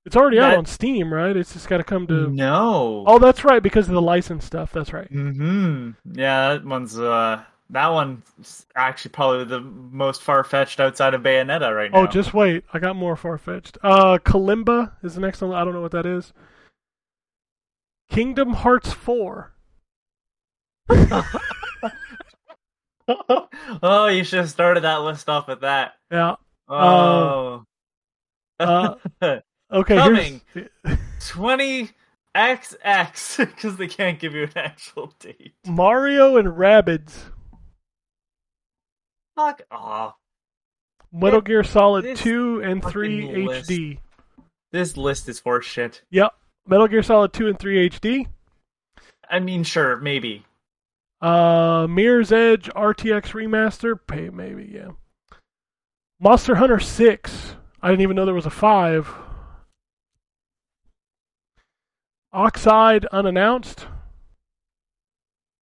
It's already out on Steam, right? It's just got to come to. No. Oh, that's right, because of the license stuff. That's right. Hmm. Yeah, that one's uh that one's actually probably the most far fetched outside of Bayonetta right now. Oh, just wait. I got more far fetched. Uh, Kalimba is the next one. I don't know what that is. Kingdom Hearts 4. oh, you should have started that list off with that. Yeah. Oh. Uh, Okay, Coming. here's 20XX because they can't give you an actual date. Mario and Rabbids. Fuck off. Metal Gear Solid this 2 and 3 fucking list. HD. This list is for shit. Yep. Metal Gear Solid 2 and 3 HD. I mean, sure, maybe. Uh, Mirror's Edge RTX Remaster. Pay maybe, yeah. Monster Hunter 6. I didn't even know there was a 5. Oxide unannounced.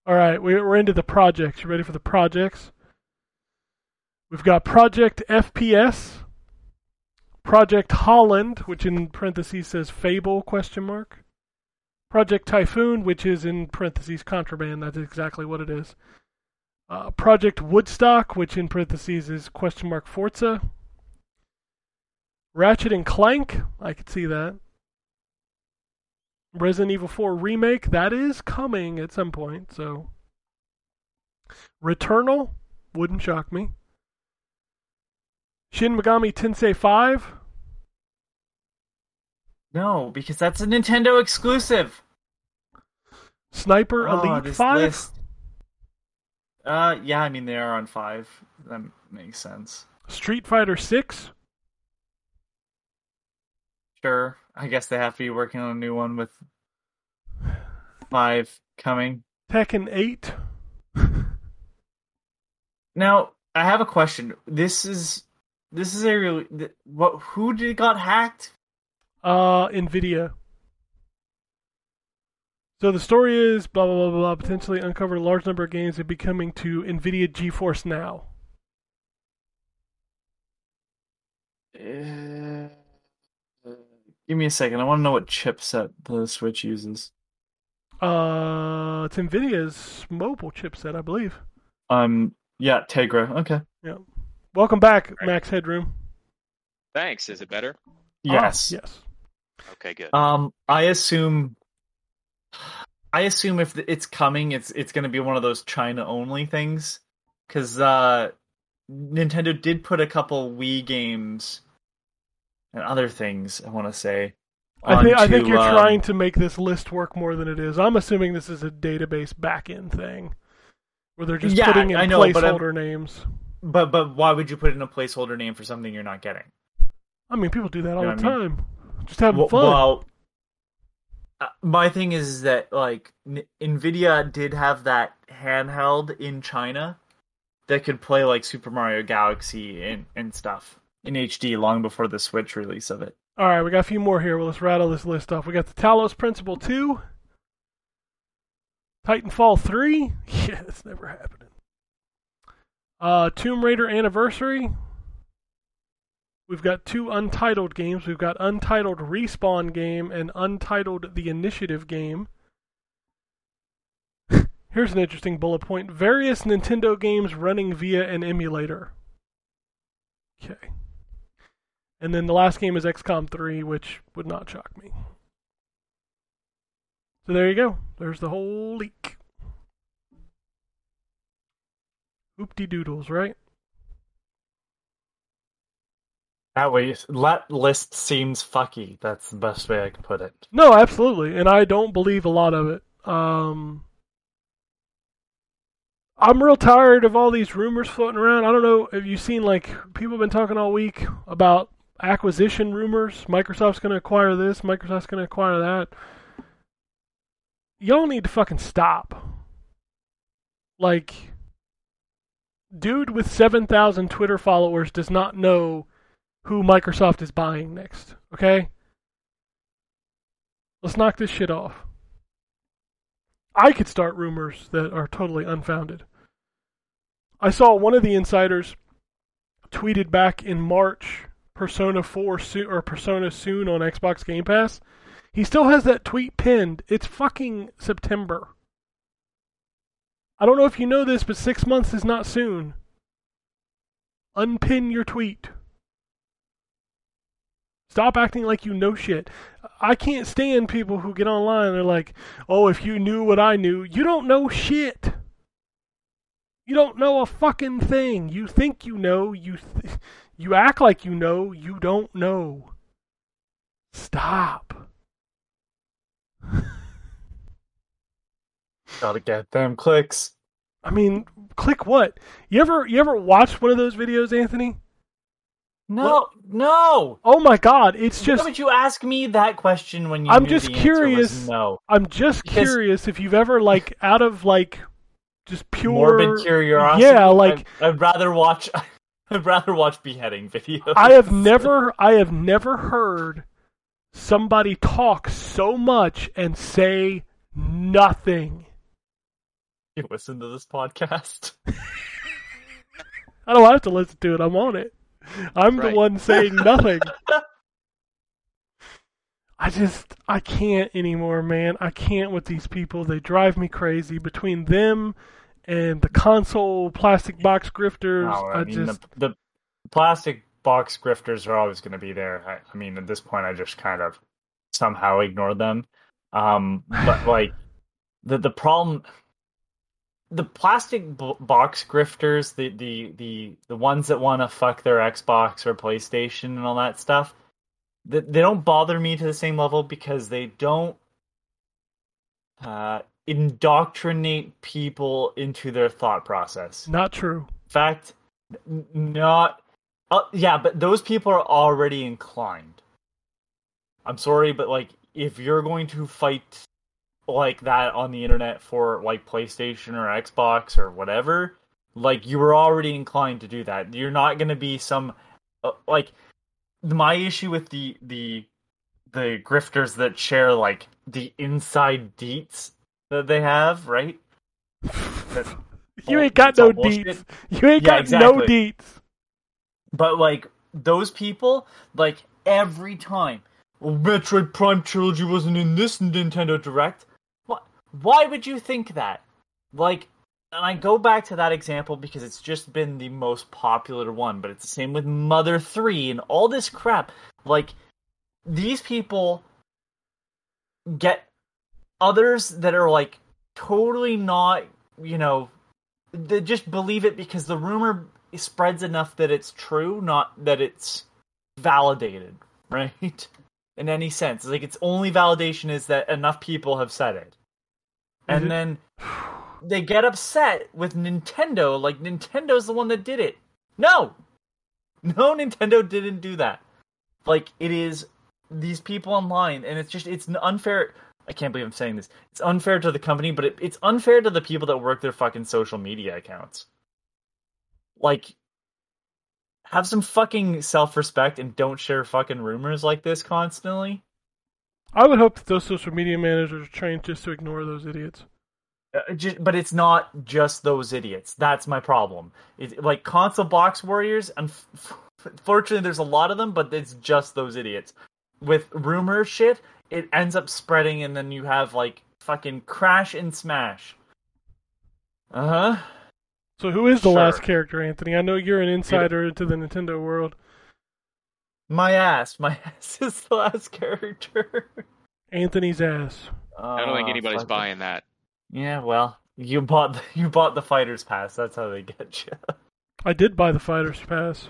All right, we- we're into the projects. You ready for the projects? We've got Project FPS, Project Holland, which in parentheses says Fable question mark. Project Typhoon, which is in parentheses contraband. That's exactly what it is. Uh, Project Woodstock, which in parentheses is question mark Forza. Ratchet and Clank, I could see that. Resident Evil 4 remake, that is coming at some point. So, Returnal wouldn't shock me. Shin Megami Tensei 5. No, because that's a Nintendo exclusive. Sniper Oh, Elite 5. list. Uh, yeah, I mean they are on five. That makes sense. Street Fighter 6. Sure, I guess they have to be working on a new one with five coming. Tekken 8. Now, I have a question. This is this is a really th- what? Who did got hacked? Uh, Nvidia. So the story is blah blah blah blah. potentially uncovered a large number of games that be coming to Nvidia GeForce Now. Uh, give me a second. I want to know what chipset the Switch uses. Uh, it's Nvidia's mobile chipset, I believe. Um, yeah, Tegra. Okay. Welcome back, Right. Max Headroom. Thanks. Is it better? Yes. Ah, yes. Okay, good. Um, I assume. I assume if it's coming, it's it's going to be one of those China only things, because uh, Nintendo did put a couple Wii games and other things. I want to say. I think I think you're um, trying to make this list work more than it is. I'm assuming this is a database backend thing, where they're just Yeah, putting in I know, but I'm- placeholder names. But but why would you put in a placeholder name for something you're not getting? I mean, people do that all You know the I time. Just having Well, fun. well, uh, my thing is that like N- Nvidia did have that handheld in China that could play like Super Mario Galaxy and and stuff in HD long before the Switch release of it. All right, we got a few more here. Well, let's rattle this list off. We got the Talos Principle 2, Titanfall 3. Yeah, that's never happening. Uh, Tomb Raider Anniversary. We've got two untitled games. We've got Untitled Respawn Game and Untitled The Initiative Game. Here's an interesting bullet point various Nintendo games running via an emulator. Okay. And then the last game is XCOM 3, which would not shock me. So there you go. There's the whole leak. Oopty doodles, right? That way, that list seems fucky. That's the best way I can put it. No, absolutely. And I don't believe a lot of it. Um, I'm real tired of all these rumors floating around. I don't know. Have you've seen, like, people have been talking all week about acquisition rumors? Microsoft's going to acquire this, Microsoft's going to acquire that. Y'all need to fucking stop. Like, dude with 7,000 Twitter followers does not know who Microsoft is buying next, okay? Let's knock this shit off. I could start rumors that are totally unfounded. I saw one of the insiders tweeted back in March Persona 4 soon or Persona soon on Xbox Game Pass. He still has that tweet pinned. It's fucking September. I don't know if you know this, but six months is not soon. Unpin your tweet. Stop acting like you know shit. I can't stand people who get online and they're like, "Oh, if you knew what I knew, you don't know shit. You don't know a fucking thing. You think you know, you th- you act like you know, you don't know. Stop. Gotta get them clicks. I mean, click what? You ever you ever watched one of those videos, Anthony? No, no. Oh my god, it's just. Why would you ask me that question when you? I'm just the answer was curious. No. I'm just Because- curious if you've ever like out of like just pure Morbid curiosity. Yeah, like I'd, I'd rather watch. I'd rather watch beheading videos. I have never I have never heard somebody talk so much and say nothing. You listen to this podcast. I don't have to listen to it. I'm on it. I'm the one saying nothing. I just I can't anymore, man. I can't with these people. They drive me crazy. Between them and the console plastic box grifters, No, I, I, mean just the, the plastic box grifters are always going to be there. I, I mean, at this point, I just kind of somehow ignore them. Um, but like the the problem, the plastic b- box grifters, the the the the ones that want to fuck their Xbox or PlayStation and all that stuff, they, they don't bother me to the same level because they don't uh, indoctrinate people into their thought process not true. fact, not. Uh, yeah, but those people are already inclined. I'm sorry, but like, if you're going to fight like that on the internet for like PlayStation or Xbox or whatever, like you were already inclined to do that. You're not going to be some uh, like my issue with the the the grifters that share like the inside deets that they have, right? That- You ain't got no bullshit. deets. You ain't Yeah, got no deets. But like those people, like every time, Metroid Prime Trilogy wasn't in this Nintendo Direct. Why would you think that? Like, and I go back to that example because it's just been the most popular one. But it's the same with Mother Three and all this crap. Like, these people get others that are like totally not, you know, they just believe it because the rumor spreads enough that it's true, not that it's validated, right? In any sense. Like its only validation is that enough people have said it. And Mhm. then they get upset with Nintendo, like Nintendo's the one that did it. No! No, Nintendo didn't do that. Like it is these people online, and it's just it's unfair. I can't believe I'm saying this. It's unfair to the company, but it, it's unfair to the people that work their fucking social media accounts. Like, have some fucking self respect and don't share fucking rumors like this constantly. I would hope that those social media managers are trained just to ignore those idiots. Uh, ju- but it's not just those idiots. That's my problem. It's like console box warriors. Unfortunately, there's a lot of them, but it's just those idiots. With rumor shit, it ends up spreading, and then you have like fucking crash and smash. Uh huh. So who is the Sure. last character, Anthony? I know you're an insider into the Nintendo world. My ass. My ass is the last character. Anthony's ass. I don't think Uh, anybody's fuck it. buying that. Yeah, well, you bought the, you bought the fighters pass. That's how they get you. I did buy the Fighter's Pass.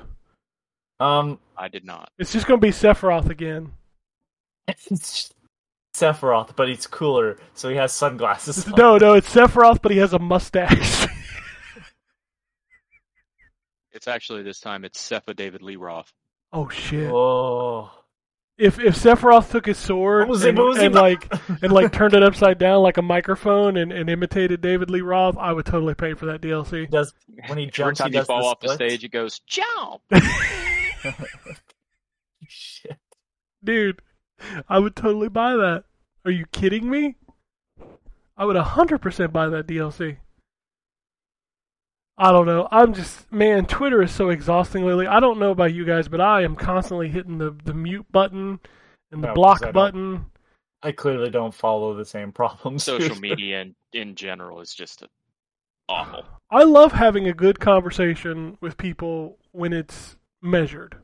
Um, I did not. It's just going to be Sephiroth again. it's Sephiroth, but he's cooler, so he has sunglasses. on. No, no, it's Sephiroth, but he has a mustache. It's actually this time it's Sepha David Lee Roth. Oh shit! Oh, If if Sephiroth took his sword What was and, What and about- like and like turned it upside down like a microphone and, and imitated David Lee Roth, I would totally pay for that DLC. does when he Every jumps, time he you does fall the off the stage, it goes jump. Shit. Dude, I would totally buy that. Are you kidding me? I would 100% buy that DLC. I don't know. I'm just, man, Twitter is so exhausting lately. I don't know about you guys, but I am constantly hitting the, the mute button and the No, 'cause I block don't- button. I clearly don't follow the same problems. Social media in, in general is just awful. I love having a good conversation with people when it's measured.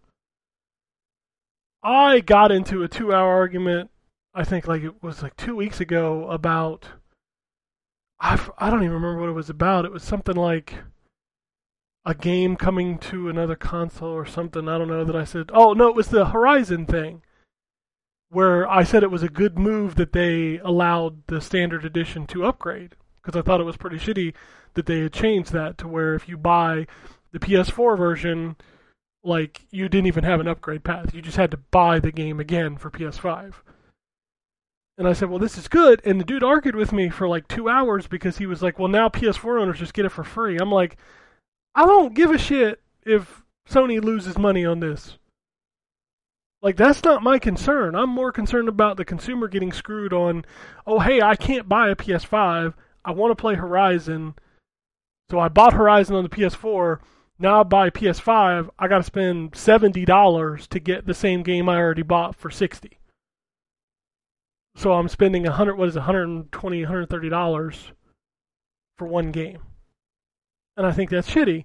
I got into a two hour argument, I think like it was like two weeks ago, about. I, I don't even remember what it was about. It was something like a game coming to another console or something. I don't know that I said. Oh, no, it was the Horizon thing. where I said it was a good move that they allowed the standard edition to upgrade because I thought it was pretty shitty that they had changed that to where if you buy the PS4 version, like you didn't even have an upgrade path. You just had to buy the game again for PS5. And I said, "Well, this is good." And the dude argued with me for like 2 hours because he was like, "Well, now PS4 owners just get it for free." I'm like, "I don't give a shit if Sony loses money on this." Like that's not my concern. I'm more concerned about the consumer getting screwed on, "Oh, hey, I can't buy a PS5. I want to play Horizon." So I bought Horizon on the PS4. Now I buy PS5. I got to spend seventy dollars to get the same game I already bought for sixty. So I'm spending a hundred. What is it, 120 130 dollars for one game, and I think that's shitty.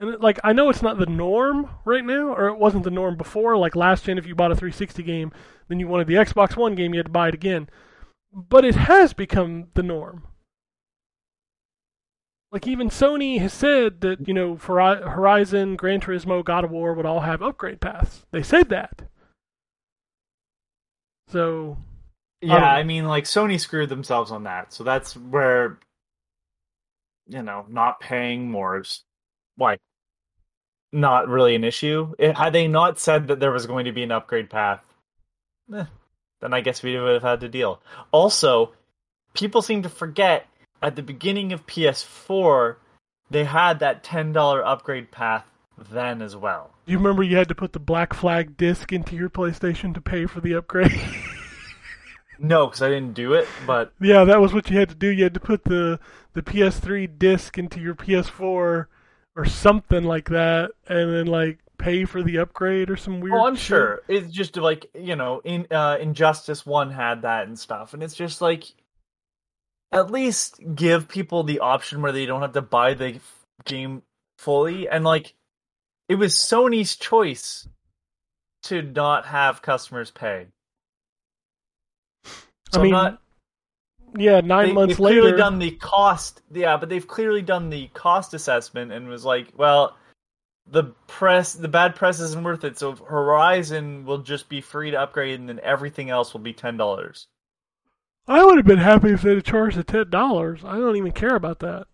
And it- like I know it's not the norm right now, or it wasn't the norm before. Like last gen, if you bought a 360 game, then you wanted the Xbox One game, you had to buy it again. But it has become the norm. Like even Sony has said that you know for Horizon, Gran Turismo, God of War would all have upgrade paths. They said that. So Yeah, Um, I mean, like Sony screwed themselves on that, so that's where you know not paying more is like not really an issue. It, had they not said that there was going to be an upgrade path, eh, then I guess we would have had to deal. Also, people seem to forget at the beginning of PS4 they had that ten dollar upgrade path then as well. you remember you had to put the Black Flag disc into your PlayStation to pay for the upgrade? No, because I didn't do it, but Yeah, that was what you had to do. You had to put the the PS3 disc into your PS4 or something like that, and then like pay for the upgrade or some weird. Oh, I'm shit. sure. It's just like you know, in uh, Injustice One had that and stuff, and it's just like at least give people the option where they don't have to buy the f- game fully, and like it was Sony's choice to not have customers pay. So I mean, not, yeah, nine they, months they've clearly done the cost. Yeah, but they've clearly done the cost assessment and was like, well. The press, the bad press isn't worth it. So Horizon will just be free to upgrade, and then everything else will be ten dollars. I would have been happy if they'd charged the ten dollars. I don't even care about that.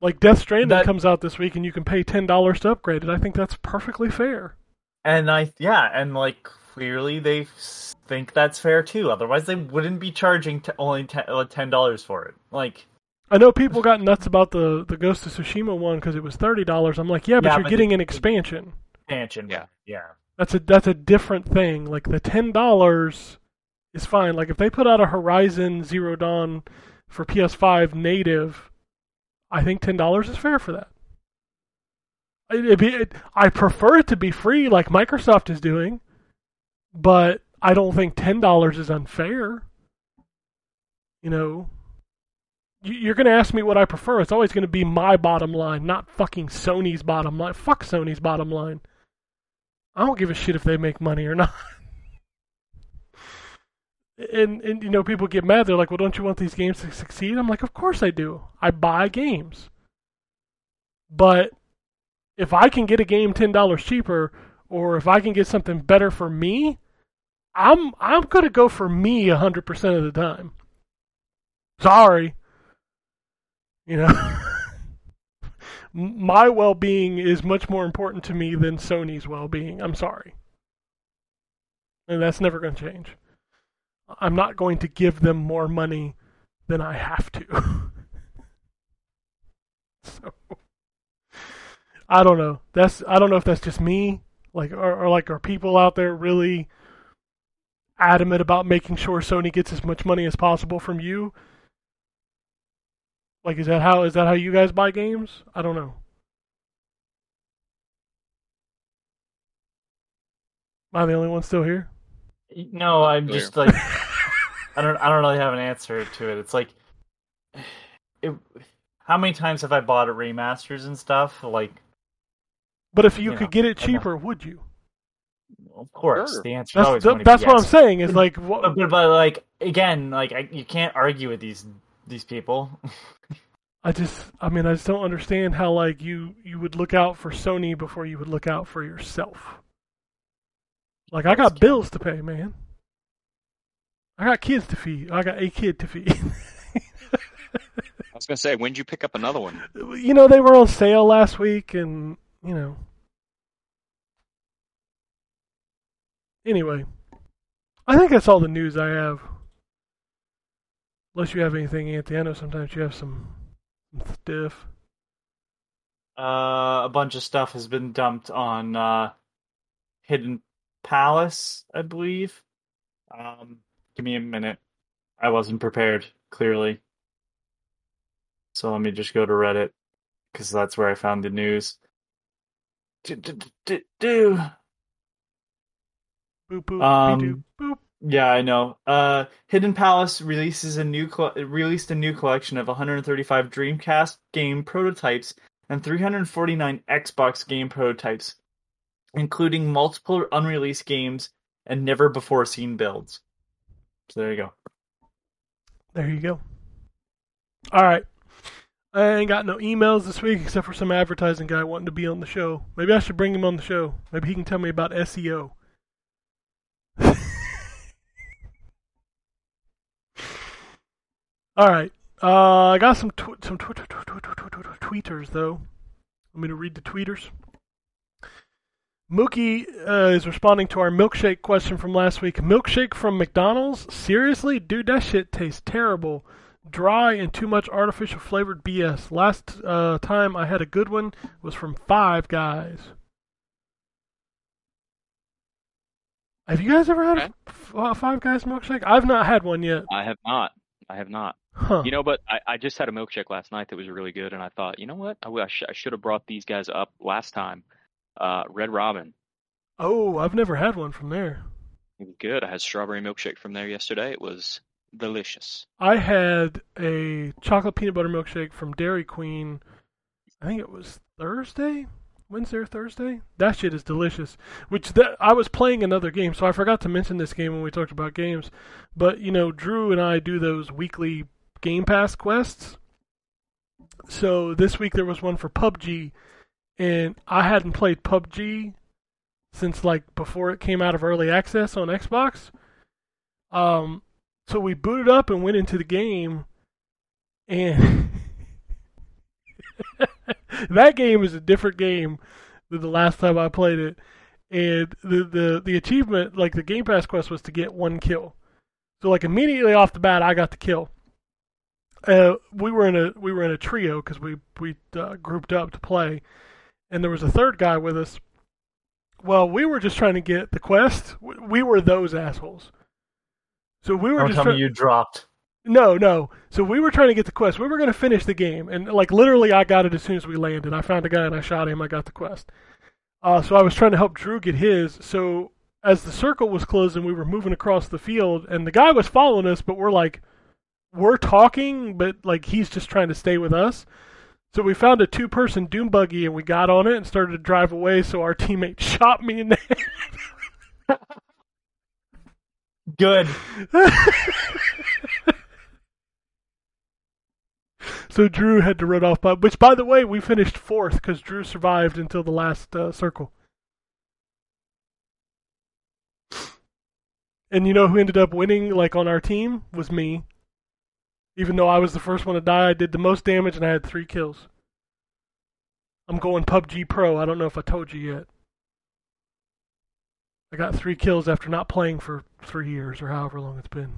Like Death Stranding That- comes out this week, and you can pay ten dollars to upgrade it. I think that's perfectly fair. And I, yeah, and like clearly they think that's fair too. Otherwise, they wouldn't be charging t- only uh, ten dollars for it. Like, I know people got nuts about the the Ghost of Tsushima one because it was thirty dollars. I'm like, yeah, but Yeah, you're but getting the- an expansion. expansion. Yeah. yeah. That's a that's a different thing. Like the ten dollars is fine. Like if they put out a Horizon Zero Dawn for PS5 native, I think ten dollars is fair for that. It, it'd be, it, I prefer it to be free, like Microsoft is doing, but I don't think ten dollars is unfair. You know, You- you're going to ask me what I prefer. It's always going to be my bottom line, not fucking Sony's bottom line. Fuck Sony's bottom line. I don't give a shit if they make money or not. and and you know people get mad. They're like, "Well, don't you want these games to succeed?" I'm like, "Of course I do. I buy games." But if I can get a game ten dollars cheaper, or if I can get something better for me, I'm I'm gonna go for me hundred percent of the time. Sorry, you know. My well-being is much more important to me than Sony's well-being. I'm sorry, and that's never going to change. I'm not going to give them more money than I have to. so I don't know. That's I don't know if that's just me, like, or, or like are people out there really adamant about making sure Sony gets as much money as possible from you? Like, is that how is that how you guys buy games? I don't know. Am I the only one still here? No, I'm Clear. just like I don't I don't really have an answer to it. It's like it, how many times have I bought remasters and stuff? Like But if you Yeah, could get it I know. cheaper, would you? of course, Sure. the answer is That's always th- going to that's be what I'm saying. Is like what, But, but, but like again, like I, you can't argue with these these people. I just I mean I just don't understand how like you you would look out for Sony before you would look out for yourself. Like I got bills to pay, man. I got kids to feed. I got a kid to feed. I was gonna say, when'd you pick up another one? you know, they were on sale last week, and you know. Anyway, I think that's all the news I have. Unless you have anything, Anthony. I know sometimes you have some stuff. Uh, a bunch of stuff has been dumped on uh, Hidden Palace, I believe. Um, give me a minute. I wasn't prepared, clearly. So let me just go to Reddit, because that's where I found the news. Do, do, do, do. Boop boop Um, boop. Yeah, I know. Uh, Hidden Palace releases a new col- released a new collection of 135 Dreamcast game prototypes and 349 Xbox game prototypes, including multiple unreleased games and never before seen builds. So there you go. There you go. All right. I ain't got no emails this week except for some advertising guy wanting to be on the show. Maybe I should bring him on the show. Maybe he can tell me about SEO. All right. Uh, I got some tw- some tw- tw- tw- tw- tw- tw- tw- tweeters though. I'm gonna read the tweeters. Mookie uh, is responding to our milkshake question from last week. Milkshake from McDonald's? Seriously, dude, that shit tastes terrible. Dry and too much artificial flavored BS. Last uh, time I had a good one was from Five Guys. Have you guys ever had a Okay. f- uh, Five Guys milkshake? I've not had one yet. I have not. I have not. Huh. You know, but I, I just had a milkshake last night that was really good, and I thought, you know what? I, wish I should have brought these guys up last time. Uh, Red Robin. oh, I've never had one from there. It was good. I had strawberry milkshake from there yesterday. It was delicious. I had a chocolate peanut butter milkshake from Dairy Queen. I think it was Thursday, Wednesday or Thursday. That shit is delicious. Which that I was playing another game, so I forgot to mention this game when we talked about games. But you know, Drew and I do those weekly Game Pass quests. So this week there was one for PUBG, and I hadn't played PUBG since like before it came out of early access on Xbox. Um, so we booted up and went into the game, and that game is a different game than the last time I played it. And the, the the achievement, like the Game Pass quest, was to get one kill. So like immediately off the bat, I got the kill. Uh, we were in a we were in a trio because we we uh, grouped up to play, and there was a third guy with us. Well, we were just trying to get the quest. We, we were those assholes. So we were Don't just tell try- me you dropped. no, no. So we were trying to get the quest. We were going to finish the game, and like literally, I got it as soon as we landed. I found a guy and I shot him. I got the quest. Uh, so I was trying to help Drew get his. So as the circle was closing, we were moving across the field, and the guy was following us, but we're like, we're talking, but like he's just trying to stay with us. So we found a two-person doom buggy, and we got on it and started to drive away. So our teammate shot me in the head. Good. So Drew had to run off, by, which, by the way, we finished fourth because Drew survived until the last uh, circle. And you know who ended up winning, like on our team, was me. Even though I was the first one to die, I did the most damage and I had three kills. I'm going PUBG Pro. I don't know if I told you yet. I got three kills after not playing for three years or however long it's been.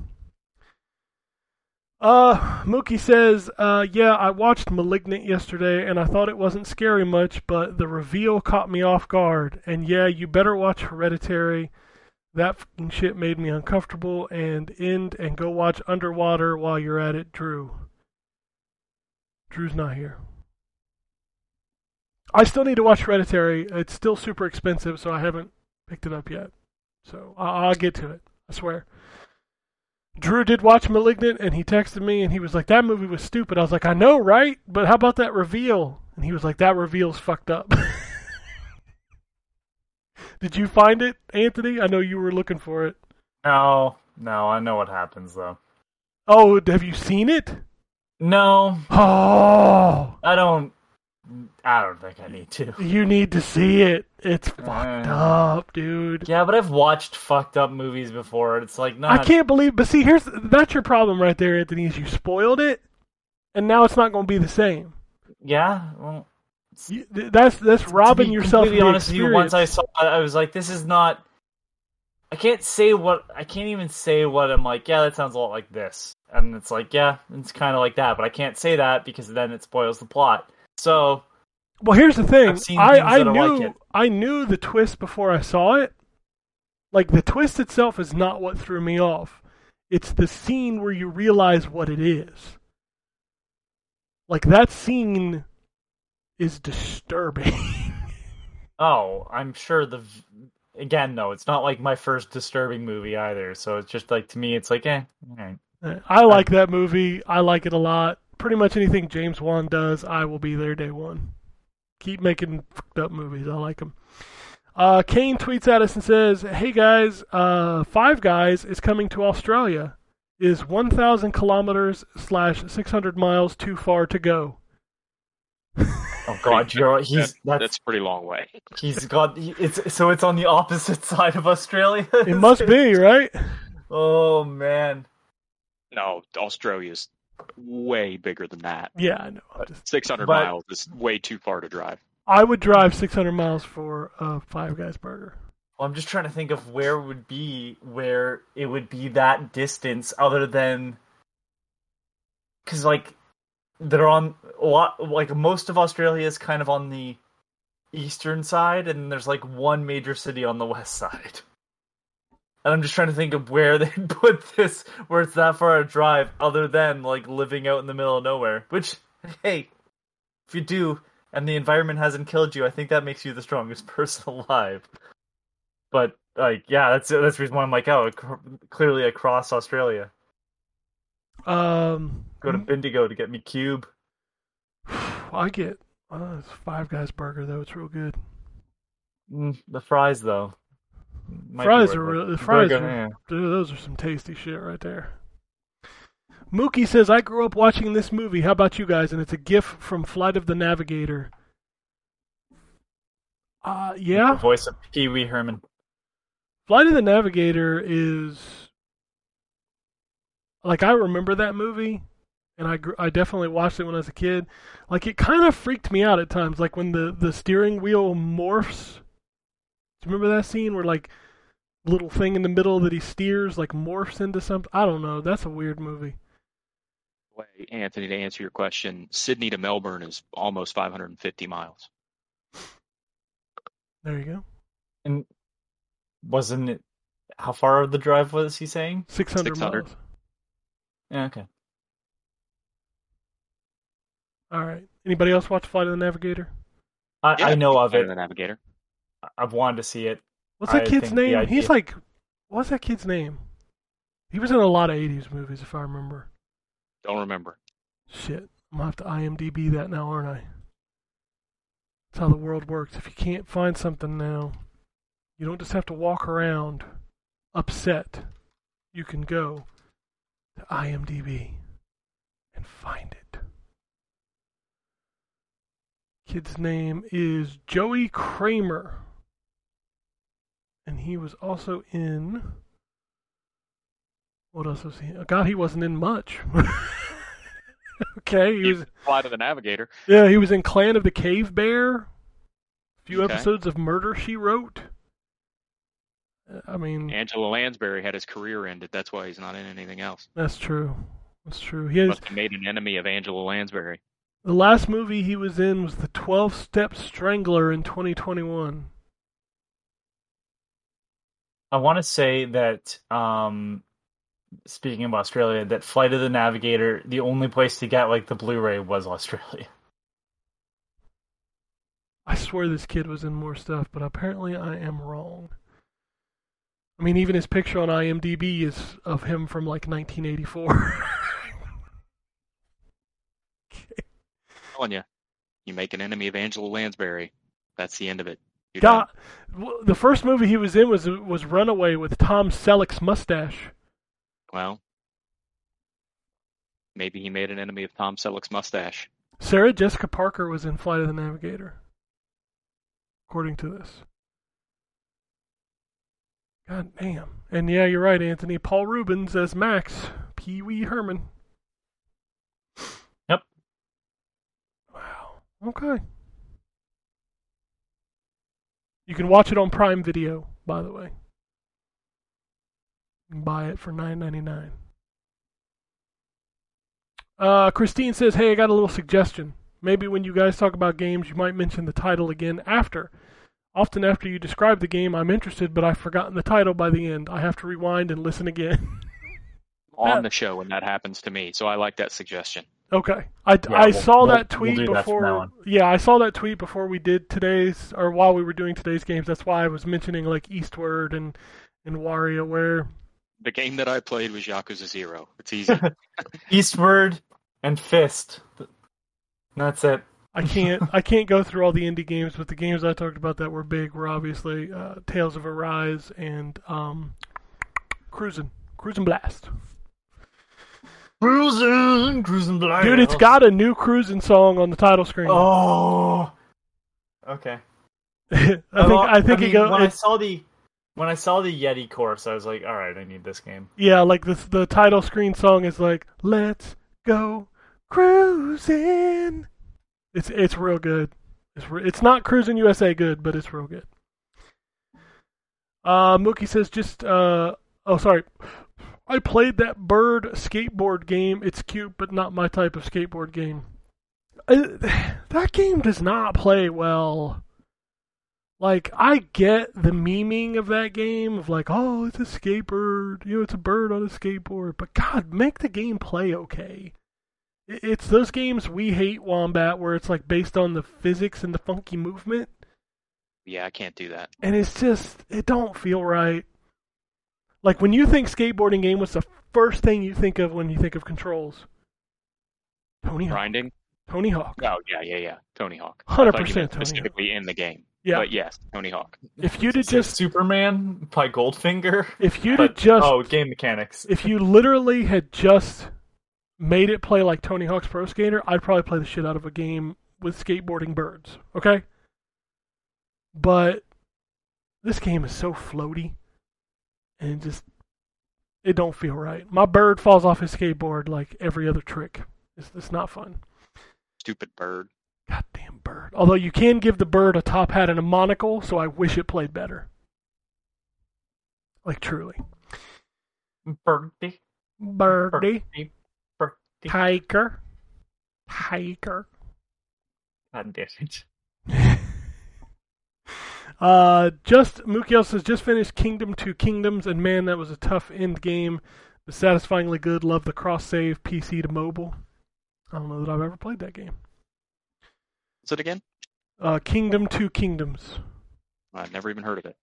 Uh, Mookie says, uh, yeah, I watched Malignant yesterday and I thought it wasn't scary much, but the reveal caught me off guard. And yeah, you better watch Hereditary. That fucking shit made me uncomfortable. And end and go watch Underwater while you're at it, Drew. Drew's not here. I still need to watch Hereditary. It's still super expensive, so I haven't picked it up yet. So I- I'll get to it. I swear. Drew did watch Malignant, and he texted me, and he was like, "That movie was stupid." I was like, "I know, right? But how about that reveal?" And he was like, "That reveal's fucked up." did you find it, Anthony? I know you were looking for it. No, no, I know what happens though. Oh, have you seen it? No, Oh, I don't. I don't think I need to. You need to see it. It's fucked Uh. up, dude. Yeah, but I've watched fucked up movies before. It's like not. I can't believe. But see, here's that's your problem right there, Anthony. Is you spoiled it, and now it's not going to be the same. Yeah. Well, You, that's that's robbing to be yourself. of Completely the honest with you, once I saw, it, I was like, this is not. I can't say what I can't even say what I'm like. Yeah, that sounds a lot like this, and it's like, yeah, it's kind of like that, but I can't say that because then it spoils the plot. So Well, here's the thing. I, I knew like. I knew the twist before I saw it. Like the twist itself is not what threw me off. It's the scene where you realize what it is. Like that scene is disturbing. Oh, I'm sure the. Again, though, it's not like my first disturbing movie either. So it's just like to me, it's like, eh. I like that movie. I like it a lot. Pretty much anything James Wan does, I will be there day one. Keep making fucked up movies. I like them. Uh, Kane tweets at us and says, "Hey guys, uh, Five Guys is coming to Australia. Is 1,000 kilometers slash 600 miles too far to go?" Oh God, you're he's That- that's, that's pretty long way. he's got he- it's so it's on the opposite side of Australia. It must be right. Oh man, No, Australia's way bigger than that. Yeah, I know. 600 miles is way too far to drive. I would drive 600 miles for a Five Guys burger. Well, I'm just trying to think of where would be where it would be that distance other than because like they're on a lot like most of Australia is kind of on the eastern side and there's like one major city on the west side. And I'm just trying to think of where they put this where it's that far a drive other than like living out in the middle of nowhere. Which hey, if you do and the environment hasn't killed you, I think that makes you the strongest person alive but like yeah that's that's the reason why i'm like oh clearly across australia Um, go to bendigo to get me cube I get uh, it's Five Guys burger though. It's real good. mm, the fries though fries are it. real. The fries Burger, are, yeah. dude, those are some tasty shit right there. Mookie says, "I grew up watching this movie. How about you guys?" And it's a gif from Flight of the Navigator. Uh, the yeah. voice of pee wee herman Flight of the Navigator is like I remember that movie, and I I definitely watched it when I was a kid. Like it kind of freaked me out at times, like when the the steering wheel morphs. Do you remember that scene where like little thing in the middle that he steers like morphs into something? I don't know. That's a weird movie. Way, Anthony, to answer your question, Sydney to Melbourne is almost 550 miles. There you go. and wasn't it how far of the drive was he saying Six hundred 600. miles. yeah okay All right. Anybody else watch Flight of the Navigator? i, Yeah, I know of Flight it The Navigator. I've wanted to see it What's that I kid's think the name? He's like, what's that kid's name? He was in a lot of '80s movies, if I remember. Don't remember. Shit, I'm gonna have to IMDb that now, aren't I? That's how the world works. If you can't find something now, you don't just have to walk around upset. You can go to IMDb and find it. Kid's name is Joey Cramer. And he was also in. What else was he? God, he wasn't in much. okay, he was. Fly to the Navigator. Yeah, he was in Clan of the Cave Bear. A few Okay. episodes of Murder She Wrote. I mean, Angela Lansbury had his career ended. That's why he's not in anything else. that's true. That's true. He has Must have made an enemy of Angela Lansbury. the last movie he was in was the Twelve Step Strangler in 2021. I want to say that um speaking of australia that flight of the navigator the only place to get like the blu-ray was australia I swear this kid was in more stuff, but apparently I am wrong. I mean, even his picture on IMDb is of him from like 1984. telling you, you make an enemy of Angela Lansbury. That's the end of it. You're God, done. the first movie he was in was was Runaway with Tom Selleck's mustache. Well, maybe he made an enemy of Tom Selleck's mustache. Sarah Jessica Parker was in Flight of the Navigator, according to this. God damn. And yeah, you're right, Anthony. Paul Reubens as Max, Pee Wee Herman. Yep. Wow. Okay. You can watch it on Prime Video, by the way. Buy it for nine ninety nine. Uh, Christine says, "Hey, I got a little suggestion. Maybe when you guys talk about games, you might mention the title again after. Often after you describe the game, I'm interested, but I've forgotten the title by the end. I have to rewind and listen again." on the show when that happens to me. So I like that suggestion. Okay. I, Yeah, I we'll- saw we'll- that we'll tweet that before. Yeah, I saw that tweet before we did today's, or while we were doing today's games. That's why I was mentioning like Eastward and and WarioWare. The game that I played was Yakuza Zero. It's easy. Eastward and Fist. That's it. I can't I can't go through all the indie games, but the games I talked about that were big were obviously uh, Tales of Arise and um, Cruisin' Cruis'n Blast. Cruising, cruising blind. Dude, it's got a new cruising song on the title screen. Oh. Okay. I think Well, I think mean, it goes. when I saw the when I saw the Yeti course, I was like, all right, I need this game. Yeah, like the the title screen song is like "Let's go cruising." It's it's real good. It's re- it's not Cruis'n USA good, but it's real good. Uh, Mookie says just uh oh sorry, I played that bird skateboard game. It's cute, but not my type of skateboard game. Uh, that game does not play well. Like I get the memeing of that game of like, oh, it's a skateboard, you know, it's a bird on a skateboard. But God, make the game play okay. It's those games we hate, Wombat, where it's like based on the physics and the funky movement, yeah, I can't do that. and it's just it don't feel right. Like when you think skateboarding game, what's the first thing you think of when you think of controls? Tony Hawk. Grinding? Tony Hawk. Oh yeah, yeah, yeah. Tony Hawk. 100% I thought you meant Tony Hawk. Specifically in the game. Yeah. But yes, Tony Hawk. If you'd have just Superman by Goldfinger. if you'd have just oh, game mechanics. if you literally had just made it play like Tony Hawk's Pro Skater, I'd probably play the shit out of a game with skateboarding birds. Okay? But this game is so floaty and it just it don't feel right. My bird falls off his skateboard like every other trick. It's, it's not fun. Stupid bird. Goddamn bird. Although you can give the bird a top hat and a monocle, so I wish it played better. Like truly. Birdie. Birdie. Birdie. Birdie. Tiger. Tiger. God damn it. Uh, just Mukiel says just finished Kingdom Two Kingdoms, and man, that was a tough end game, but satisfyingly good. Love the cross save PC to mobile. I don't know that I've ever played that game. Is it again? Uh, Kingdom Two Kingdoms. I've never even heard of it.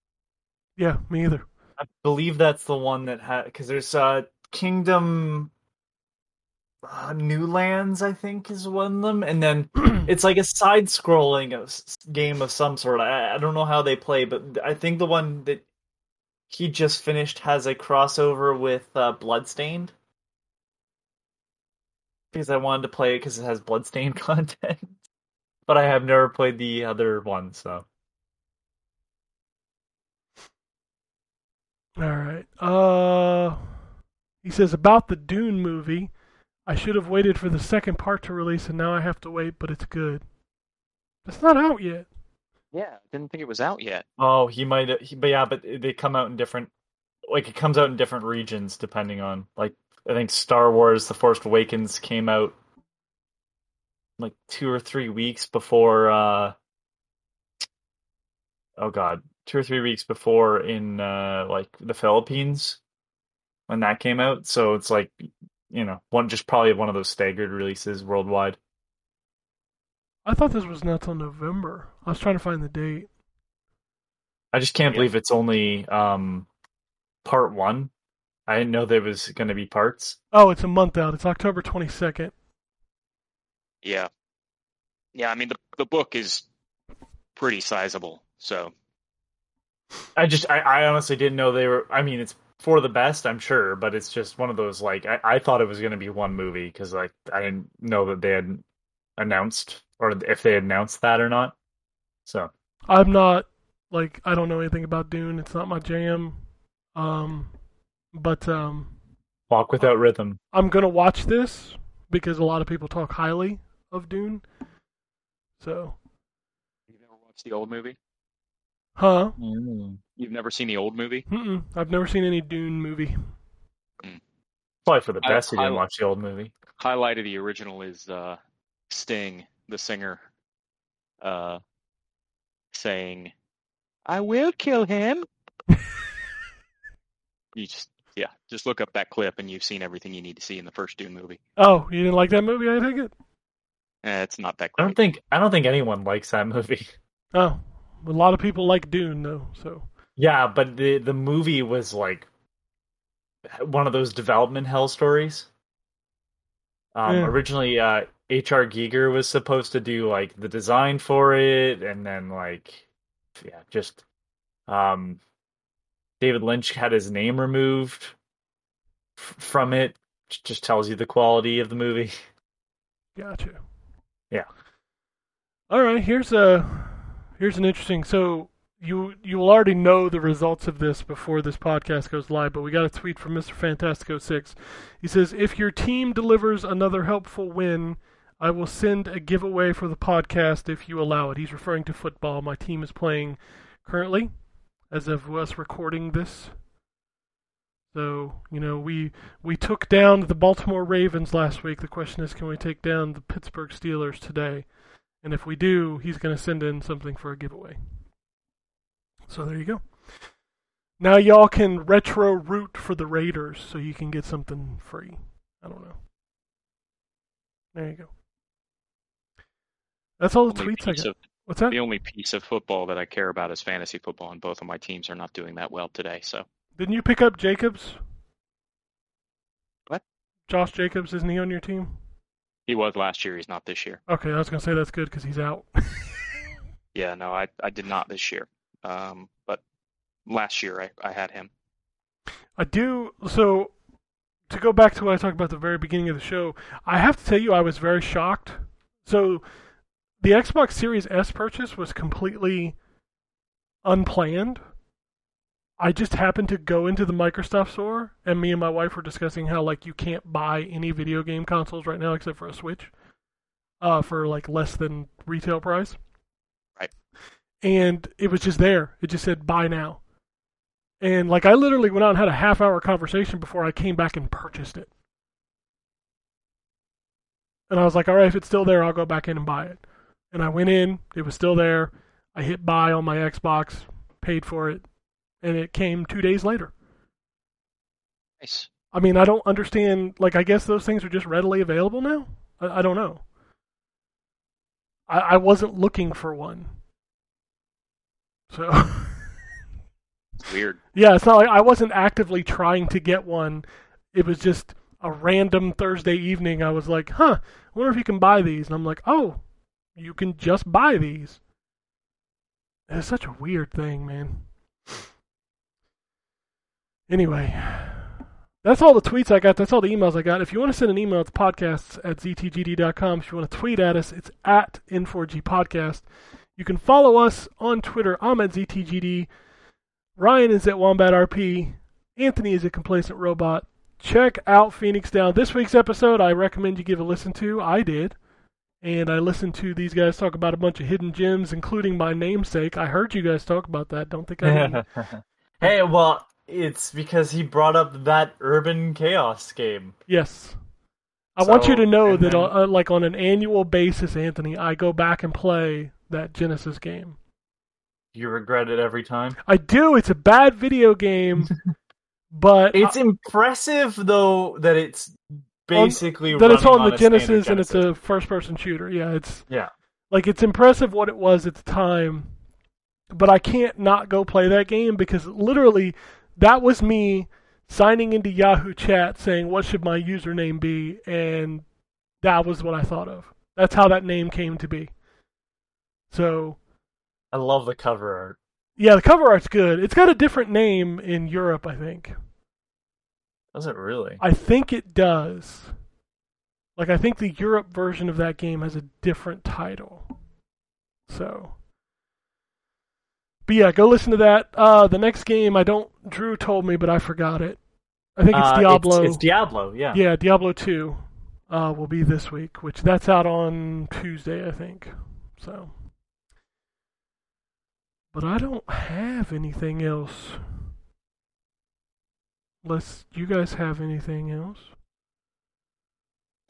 Yeah, me either. I believe that's the one that had because there's uh Kingdom uh, New Lands, I think, is one of them, and then it's like a side-scrolling game of some sort. I, I don't know how they play, but I think the one that he just finished has a crossover with uh, Bloodstained. Because I wanted to play it because it has Bloodstained content, but I have never played the other one, so. All right. Uh, he says about the Dune movie. I should have waited for the second part to release, and now I have to wait. But it's good. It's not out yet. Yeah, didn't think it was out yet. Oh, he might. He, but yeah, but they come out in different. Like it comes out in different regions depending on. Like I think Star Wars: The Force Awakens came out like two or three weeks before. uh Oh God, two or three weeks before in uh like the Philippines when that came out. So it's like you know one just probably one of those staggered releases worldwide. I thought this was not till November. I was trying to find the date. I just can't Yeah. believe it's only um part one. I didn't know there was going to be parts. Oh, it's a month out. It's October twenty second. Yeah. Yeah, I mean the the book is pretty sizable, so I just, I, I honestly didn't know they were. I mean, it's for the best, I'm sure, but it's just one of those like I, I thought it was going to be one movie because like I didn't know that they had announced or if they announced that or not. So I'm not like I don't know anything about Dune. It's not my jam. Um, but um, walk without rhythm. I'm gonna watch this because a lot of people talk highly of Dune. So, You've never watched the old movie? Huh? You've never seen the old movie? Mm-mm. I've never seen any Dune movie. Probably for the I- best you didn't I- watch the old movie. Highlight of the original is uh, Sting, the singer, uh, saying, "I will kill him." you just yeah, just look up that clip and you've seen everything you need to see in the first Dune movie. Oh, you didn't like that movie? I take it. Eh, it's not that I don't think I don't think anyone likes that movie. Oh, a lot of people like Dune though. So, Yeah, but the the movie was like one of those development hell stories. Um, Yeah. Originally, uh, H.R. Giger was supposed to do like the design for it, and then like, yeah, just um, David Lynch had his name removed f- from it. Just tells you the quality of the movie. gotcha. Yeah. All right. Here's a here's an interesting. So you you will already know the results of this before this podcast goes live, but we got a tweet from Mr. Fantastico Six. He says, "If your team delivers another helpful win, I will send a giveaway for the podcast if you allow it." He's referring to football. My team is playing currently, as of us recording this. So you know we we took down the Baltimore Ravens last week. The question is, can we take down the Pittsburgh Steelers today? And if we do, he's going to send in something for a giveaway. So there you go. Now y'all can retro root for the Raiders so you can get something free. I don't know. There you go. That's all the Only tweets I got. of- What's that? the only piece of football that I care about is fantasy football, and both of my teams are not doing that well today. So Didn't you pick up Jacobs? What? Josh Jacobs, isn't he on your team? He was last year. He's not this year. Okay, I was going to say that's good because he's out. Yeah, no, I I did not this year. Um, but last year I, I had him. I do. So, to go back to what I talked about at the very beginning of the show, I have to tell you, I was very shocked. So, the Xbox Series S purchase was completely unplanned. I just happened to go into the Microsoft store, and me and my wife were discussing how like you can't buy any video game consoles right now except for a Switch, uh, for like less than retail price. Right. And it was just there. It just said buy now. And like I literally went out and had a half hour conversation before I came back and purchased it. And I was like, all right, if it's still there, I'll go back in and buy it. And I went in, it was still there. I hit buy on my Xbox, paid for it, and it came two days later. Nice. I mean, I don't understand. Like, I guess those things are just readily available now. I, I don't know. I, I wasn't looking for one. So. Weird. Yeah, it's not like I wasn't actively trying to get one. It was just a random Thursday evening. I was like, huh, I wonder if you can buy these. And I'm like, oh, you can just buy these. It's such a weird thing, man. Anyway, that's all the tweets I got. That's all the emails I got. If you want to send an email, it's podcasts at ztgd.com. If you want to tweet at us, it's at N4G Podcast. You can follow us on Twitter. I'm at ZTGD. Ryan is at Wombat RP. Anthony is at Complacent Robot. Check out Phoenix Down. This week's episode, I recommend you give a listen to. I did. And I listened to these guys talk about a bunch of hidden gems, including my namesake. I heard you guys talk about that. Don't think I hey, well, it's because he brought up that Urban Chaos game. yes. I want you to know that, then- uh, like, on an annual basis, Anthony, I go back and play that Genesis game. You regret it every time. I do. It's a bad video game, but It's impressive though that it's basically that it's running on the standard Genesis, and it's a first-person shooter. Yeah, it's yeah. like it's impressive what it was at the time, but I can't not go play that game because literally that was me signing into Yahoo Chat saying what should my username be, and that was what I thought of. That's how that name came to be. So I love the cover art. yeah, the cover art's good. It's got a different name in Europe, I think. Does it really? I think it does. Like I think the Europe version of that game has a different title. So But yeah, go listen to that. Uh the next game I don't Drew told me but I forgot it. I think it's Uh, Diablo. It's, Diablo, yeah. Yeah, Diablo 2 uh, will be this week, which that's out on Tuesday, I think. So, but I don't have anything else. Unless you guys have anything else.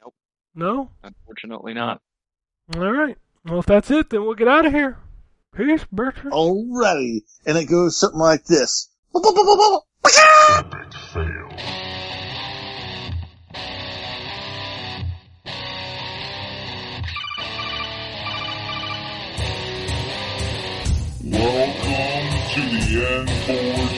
Nope. No. Unfortunately, not. All right. Well, if that's it, then we'll get out of here. Peace, Bertrand. Alrighty. And it goes something like this. Epic fail. Welcome to the N4G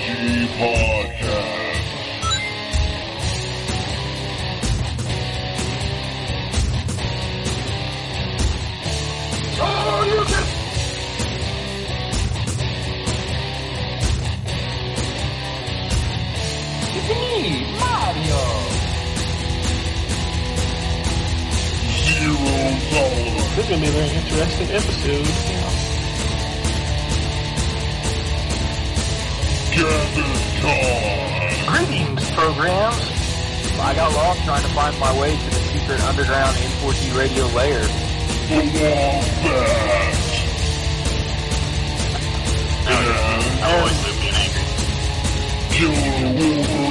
tolerance. This is going to be a very interesting episode. Gather time. Greetings, programs. I got lost trying to find my way to the secret underground N4G radio layer. The Wombat. And always live being angry. Killer Wolverine.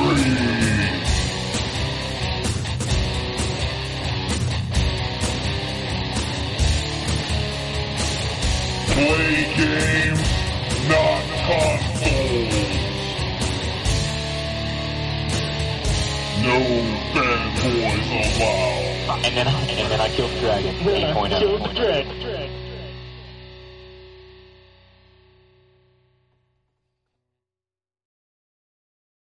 Play not. No. And then, and then I killed the dragon. 8.0. Killed the dragon.